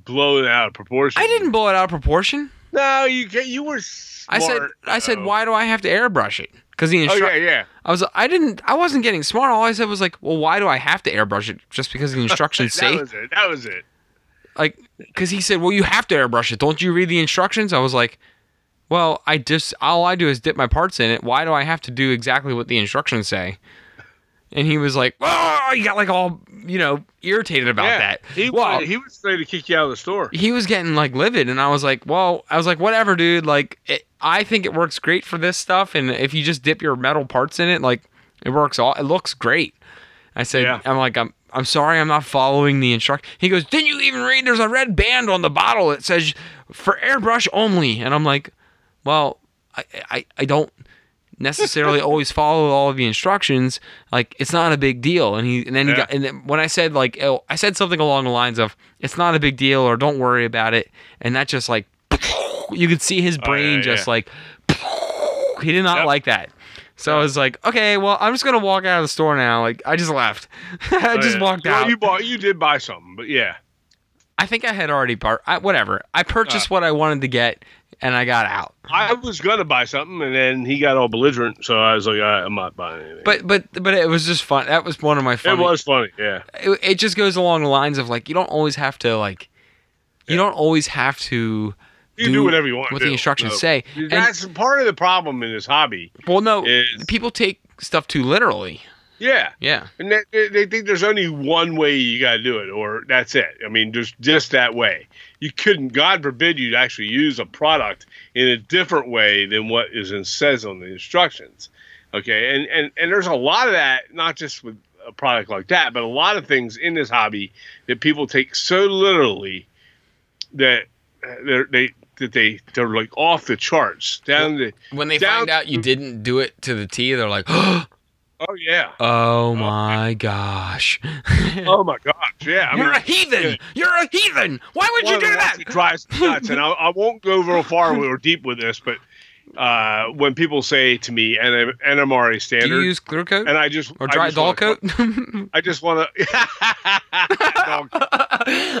blow it out of proportion." I didn't blow it out of proportion. No, you get you were. Smart, I said, I said, why do I have to airbrush it? Because the Oh yeah, yeah. I was, I didn't, I wasn't getting smart. All I said was like, well, why do I have to airbrush it? Just because the *laughs* instructions that say, was it. That was it. like, because he said, well, you have to airbrush it. Don't you read the instructions? I was like, well, I just, all I do is dip my parts in it. Why do I have to do exactly what the instructions say? And he was like, oh, he got like all, you know, irritated about yeah. that. He well, was, he was ready to kick you out of the store. he was getting like livid and i was like well i was like whatever dude like it, i think it works great for this stuff and if you just dip your metal parts in it like it works all it looks great i said Yeah. i'm like i'm i'm sorry i'm not following the instruction he goes didn't you even read there's a red band on the bottle that says for airbrush only and i'm like well i i, I don't necessarily always follow all of the instructions like it's not a big deal and he and then he got and then when i said like oh, i said something along the lines of it's not a big deal or don't worry about it and that just like *laughs* you could see his oh, brain Oh, yeah, just yeah. like *laughs* he did not Yep. like that so i was like okay well i'm just gonna walk out of the store now like i just left *laughs* i Oh, just yeah. walked well, out You bought. You did buy something, but yeah. i think i had already bar- I, whatever i purchased uh. what i wanted to get and i got out I was gonna buy something, and then he got all belligerent, so I was like, "I- "I'm not buying anything." but but but it was just fun that was one of my favorite it was funny, yeah. it, it just goes along the lines of like you don't always have to like you don't always have to You do, whatever you want. what the instructions No. say. And, That's part of the problem in this hobby. well, no, is- people take stuff too literally. Yeah, Yeah, and they, they, they think there's only one way you got to do it, or that's it. I mean, there's just that way. You couldn't, God forbid, you'd actually use a product in a different way than what is in, says on the instructions. Okay, and, and and there's a lot of that, not just with a product like that, but a lot of things in this hobby that people take so literally that uh, they're, they that they they're like off the charts down the. when they Down- find out you didn't do it to the T, they're like, *gasps* Oh Oh, yeah. "Oh, oh my gosh, *laughs* Oh my gosh. Yeah. I you're mean, a heathen! yeah. You're a heathen! Why would one you do that?" that drives me nuts, and I, I won't go real far or deep with this, but uh, when people say to me "N- NMRA Do you use clear coat and I just or dry just doll wanna- coat? *laughs* I just want to. *laughs*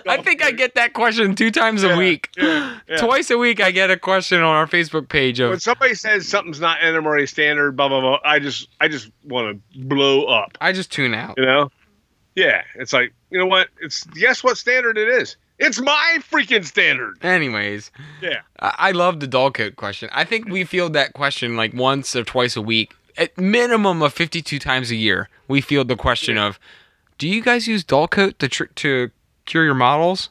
I think I get that question two times a week. Yeah, yeah. Twice a week, I get a question on our Facebook page of when somebody says something's not NMRA standard, blah blah blah, I just I just want to blow up. I just tune out. You know? Yeah, it's like you know what? It's guess what standard it is. It's my freaking standard. Anyways, Yeah. I, I love the dull coat question. I think we field that question like once or twice a week, at minimum of 52 times a year. We field the question of, do you guys use dull coat to tr- to cure your models?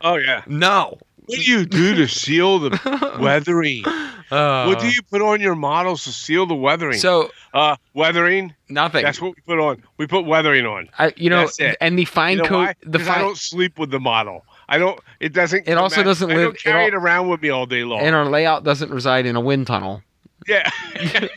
Oh yeah. No. What do you do to seal the *laughs* weathering? Uh, what do you put on your models to seal the weathering? So uh, weathering. nothing. That's what we put on. We put weathering on. I, you know, and the fine You know coat. why? The 'Cause I don't sleep with the model. I don't. It doesn't. It also out- doesn't I live- Don't it carry it around with me all day long. and our layout doesn't reside in a wind tunnel. yeah. *laughs*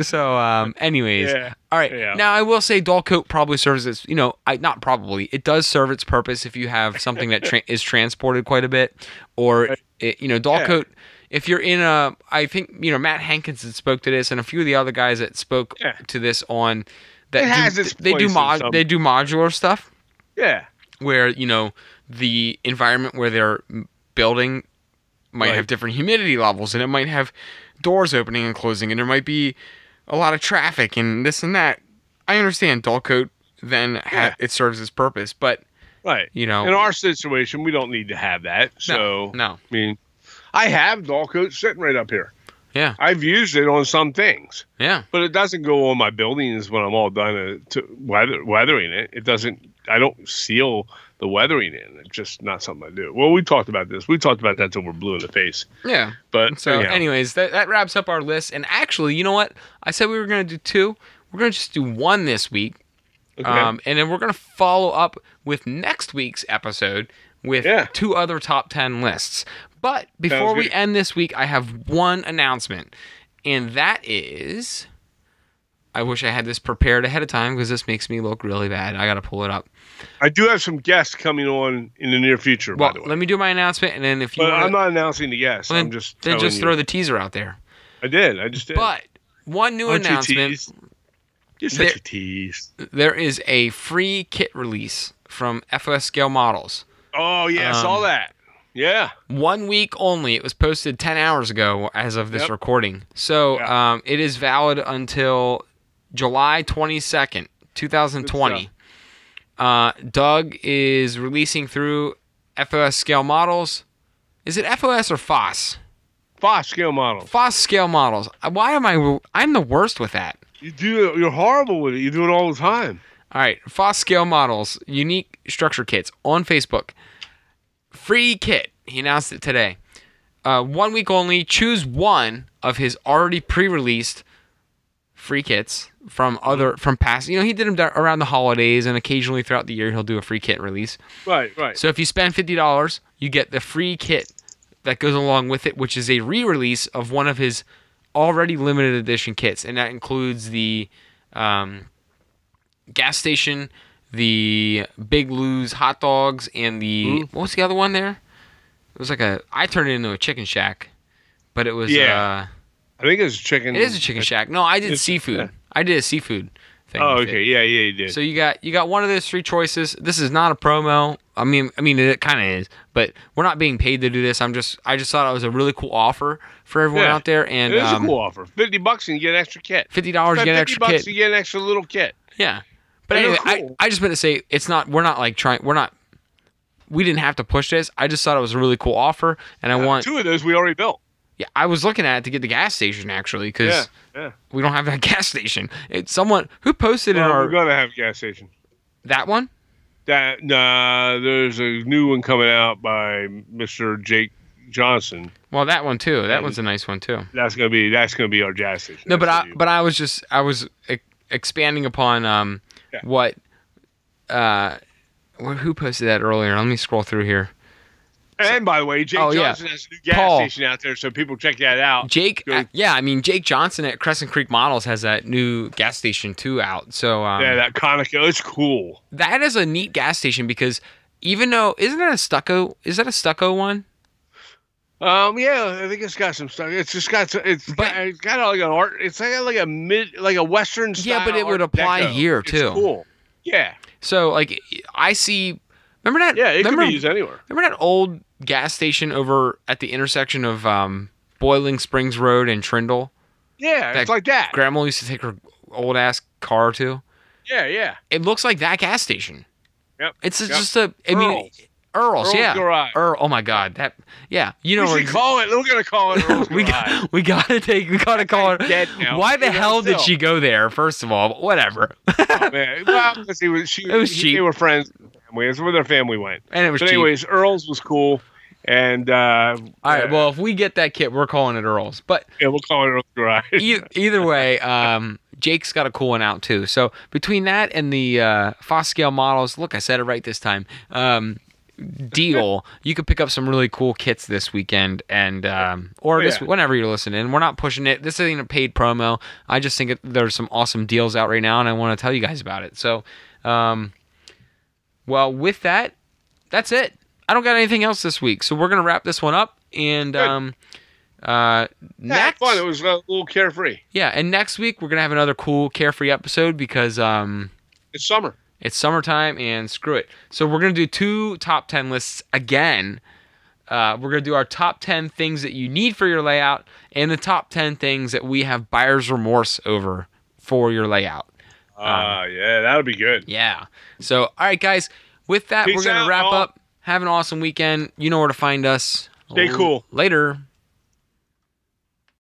So, um, anyways, yeah. all right. Yeah. Now, I will say, dull coat probably serves its, you know, I not probably, it does serve its purpose if you have something that tra- is transported quite a bit, or it, you know, dull Yeah. coat. If you're in a, I think you know, Matt Hankins that spoke to this, and a few of the other guys that spoke Yeah. to this on that It has do, its they do mod, they do modular stuff Yeah. Where you know the environment where they're building might Right. have different humidity levels and it might have doors opening and closing and there might be a lot of traffic and this and that i understand dull coat then ha- it serves its purpose but Right. you know In our situation, we don't need to have that. So no I mean, I have dull coat sitting right up here. Yeah. I've used it on some things, yeah but it doesn't go on my buildings when I'm all done uh, to weather, weathering it. It doesn't. I don't seal the weathering in. It's just not something I do. Well, we talked about this. We talked about that till we're blue in the face. yeah But so anyhow. anyways that, that wraps up our list and actually you know what i said we were going to do two we're going to just do one this week Okay. Um, and then we're going to follow up with next week's episode with Yeah. two other top 10 lists. But before we end this week, I have one announcement. And that is I wish I had this prepared ahead of time because this makes me look really bad. I got to pull it up. I do have some guests coming on in the near future. Well, by the way, let me do my announcement and then if you but wanna, I'm not announcing the guests. well, then, I'm just then just you. throw the teaser out there. I did. I just did. But one new Aren't you announcement? You're There- a tease. there is a free kit release from FOS Scale Models. Oh yeah, I saw Um, that. Yeah. one week only. It was posted 10 hours ago as of this Yep. recording. So Yeah. um, it is valid until July 22nd, 2020. Uh, Doug is releasing through FOS Scale Models. Is it FOS or FOS? Foss scale models. FOS Scale Models. Uh, Why am I? I'm the worst with that. You do. You're horrible with it. You do it all the time. All right, FOS Scale Models, unique structure kits on Facebook. Free kit. He announced it today. Uh, one week only. Choose one of his already pre-released free kits from other from past. You know, he did them around the holidays and occasionally throughout the year he'll do a free kit release. Right. Right. So if you spend fifty dollars, you get the free kit that goes along with it, which is a re-release of one of his already limited edition kits, and that includes the um, gas station, the Big Lou's hot dogs, and the Mhm. what was the other one there? It was like a I turned it into a chicken shack, but it was Yeah. uh, I think it's chicken. it is a chicken shack. No, I did seafood. yeah. I did a seafood thing. Oh, with it. okay. Yeah, yeah, you did. So you got you got one of those three choices. This is not a promo. I mean, I mean it kind of is, but we're not being paid to do this. I'm just I just thought it was a really cool offer for everyone Yeah. out there, and it is um, a cool offer. Fifty bucks and you get an extra kit. fifty dollars you get an 50 extra bucks kit. you get an extra little kit. Yeah, but And anyway, I. I just meant to say it's not. We're not like trying. We're not. We didn't have to push this. I just thought it was a really cool offer, and I Uh, want. two of those we already built. Yeah, I was looking at it to get the gas station actually because Yeah, yeah. we don't have that *laughs* gas station. It's someone who posted in Well, our we're gonna have a gas station. that one. That nah, there's a new one coming out by Mr. Jake Johnson. Well, that one too. That Yeah, one's a nice one too. That's gonna be that's gonna be our gas station. No, but I be- but I was just I was e- expanding upon um Yeah. what uh wh- who posted that earlier. Let me scroll through here. And by the way, Jake Oh, yeah. Johnson has a new gas Paul. station out there, so people check that out. Jake, uh, yeah, I mean Jake Johnson at Crescent Creek Models has that new gas station too out. So um, yeah, that Conoco, it's cool. that is a neat gas station because even though isn't that a stucco? Is that a stucco one? Um, yeah, I think it's got some stuff. It's just got it's But- got, it's got like an art. It's like like a mid like a western style. Yeah, but it would apply Deco. here, It's too. cool. Yeah, So like I see. Remember that? yeah, it remember, could be used anywhere. remember that old gas station over at the intersection of um, Boiling Springs Road and Trindle? Yeah, it's like that. Grandma used to take her old ass car to. yeah, yeah. It looks like that gas station. Yep. It's Yep. just a. I mean, Earl's. Earl's, yeah. Garage. Earl. Oh my God, that. Yeah, you know. we should call it. We're gonna call it. *laughs* Earl's we got, we gotta take we gotta call her. dead now. Why the hell did she go there? First of all, but whatever. Oh, man. *laughs* Well, because he was, she, It was he- cheap. They were friends. Family. That's where their family went. and it was But cheap. anyways, Earl's was cool. And uh, All right. Well, if we get that kit, we're calling it Earl's. But yeah, we'll call it Earl's Garage. *laughs* e- either way, um, Jake's got a cool one out too. So between that and the uh, FOS Scale models, look, I said it right this time. Um, deal, *laughs* you could pick up some really cool kits this weekend, and um, or this Yeah. whenever you're listening. We're not pushing it. This isn't a paid promo. I just think it, there's some awesome deals out right now, and I want to tell you guys about it. So, um, well, with that, that's it. I don't got anything else this week, so we're gonna wrap this one up. And um, uh, Yeah, next, fun. It was a little carefree. yeah, and next week we're gonna have another cool carefree episode because um, It's summer. it's summertime and screw it. So we're gonna do two top ten lists again. Uh, we're gonna do our top ten things that you need for your layout and the top ten things that we have buyer's remorse over for your layout. Ah, yeah, that'll be good. Yeah. So all right, guys. With that, we're gonna out, wrap y'all. up. Have an awesome weekend. You know where to find us. Stay cool. Later.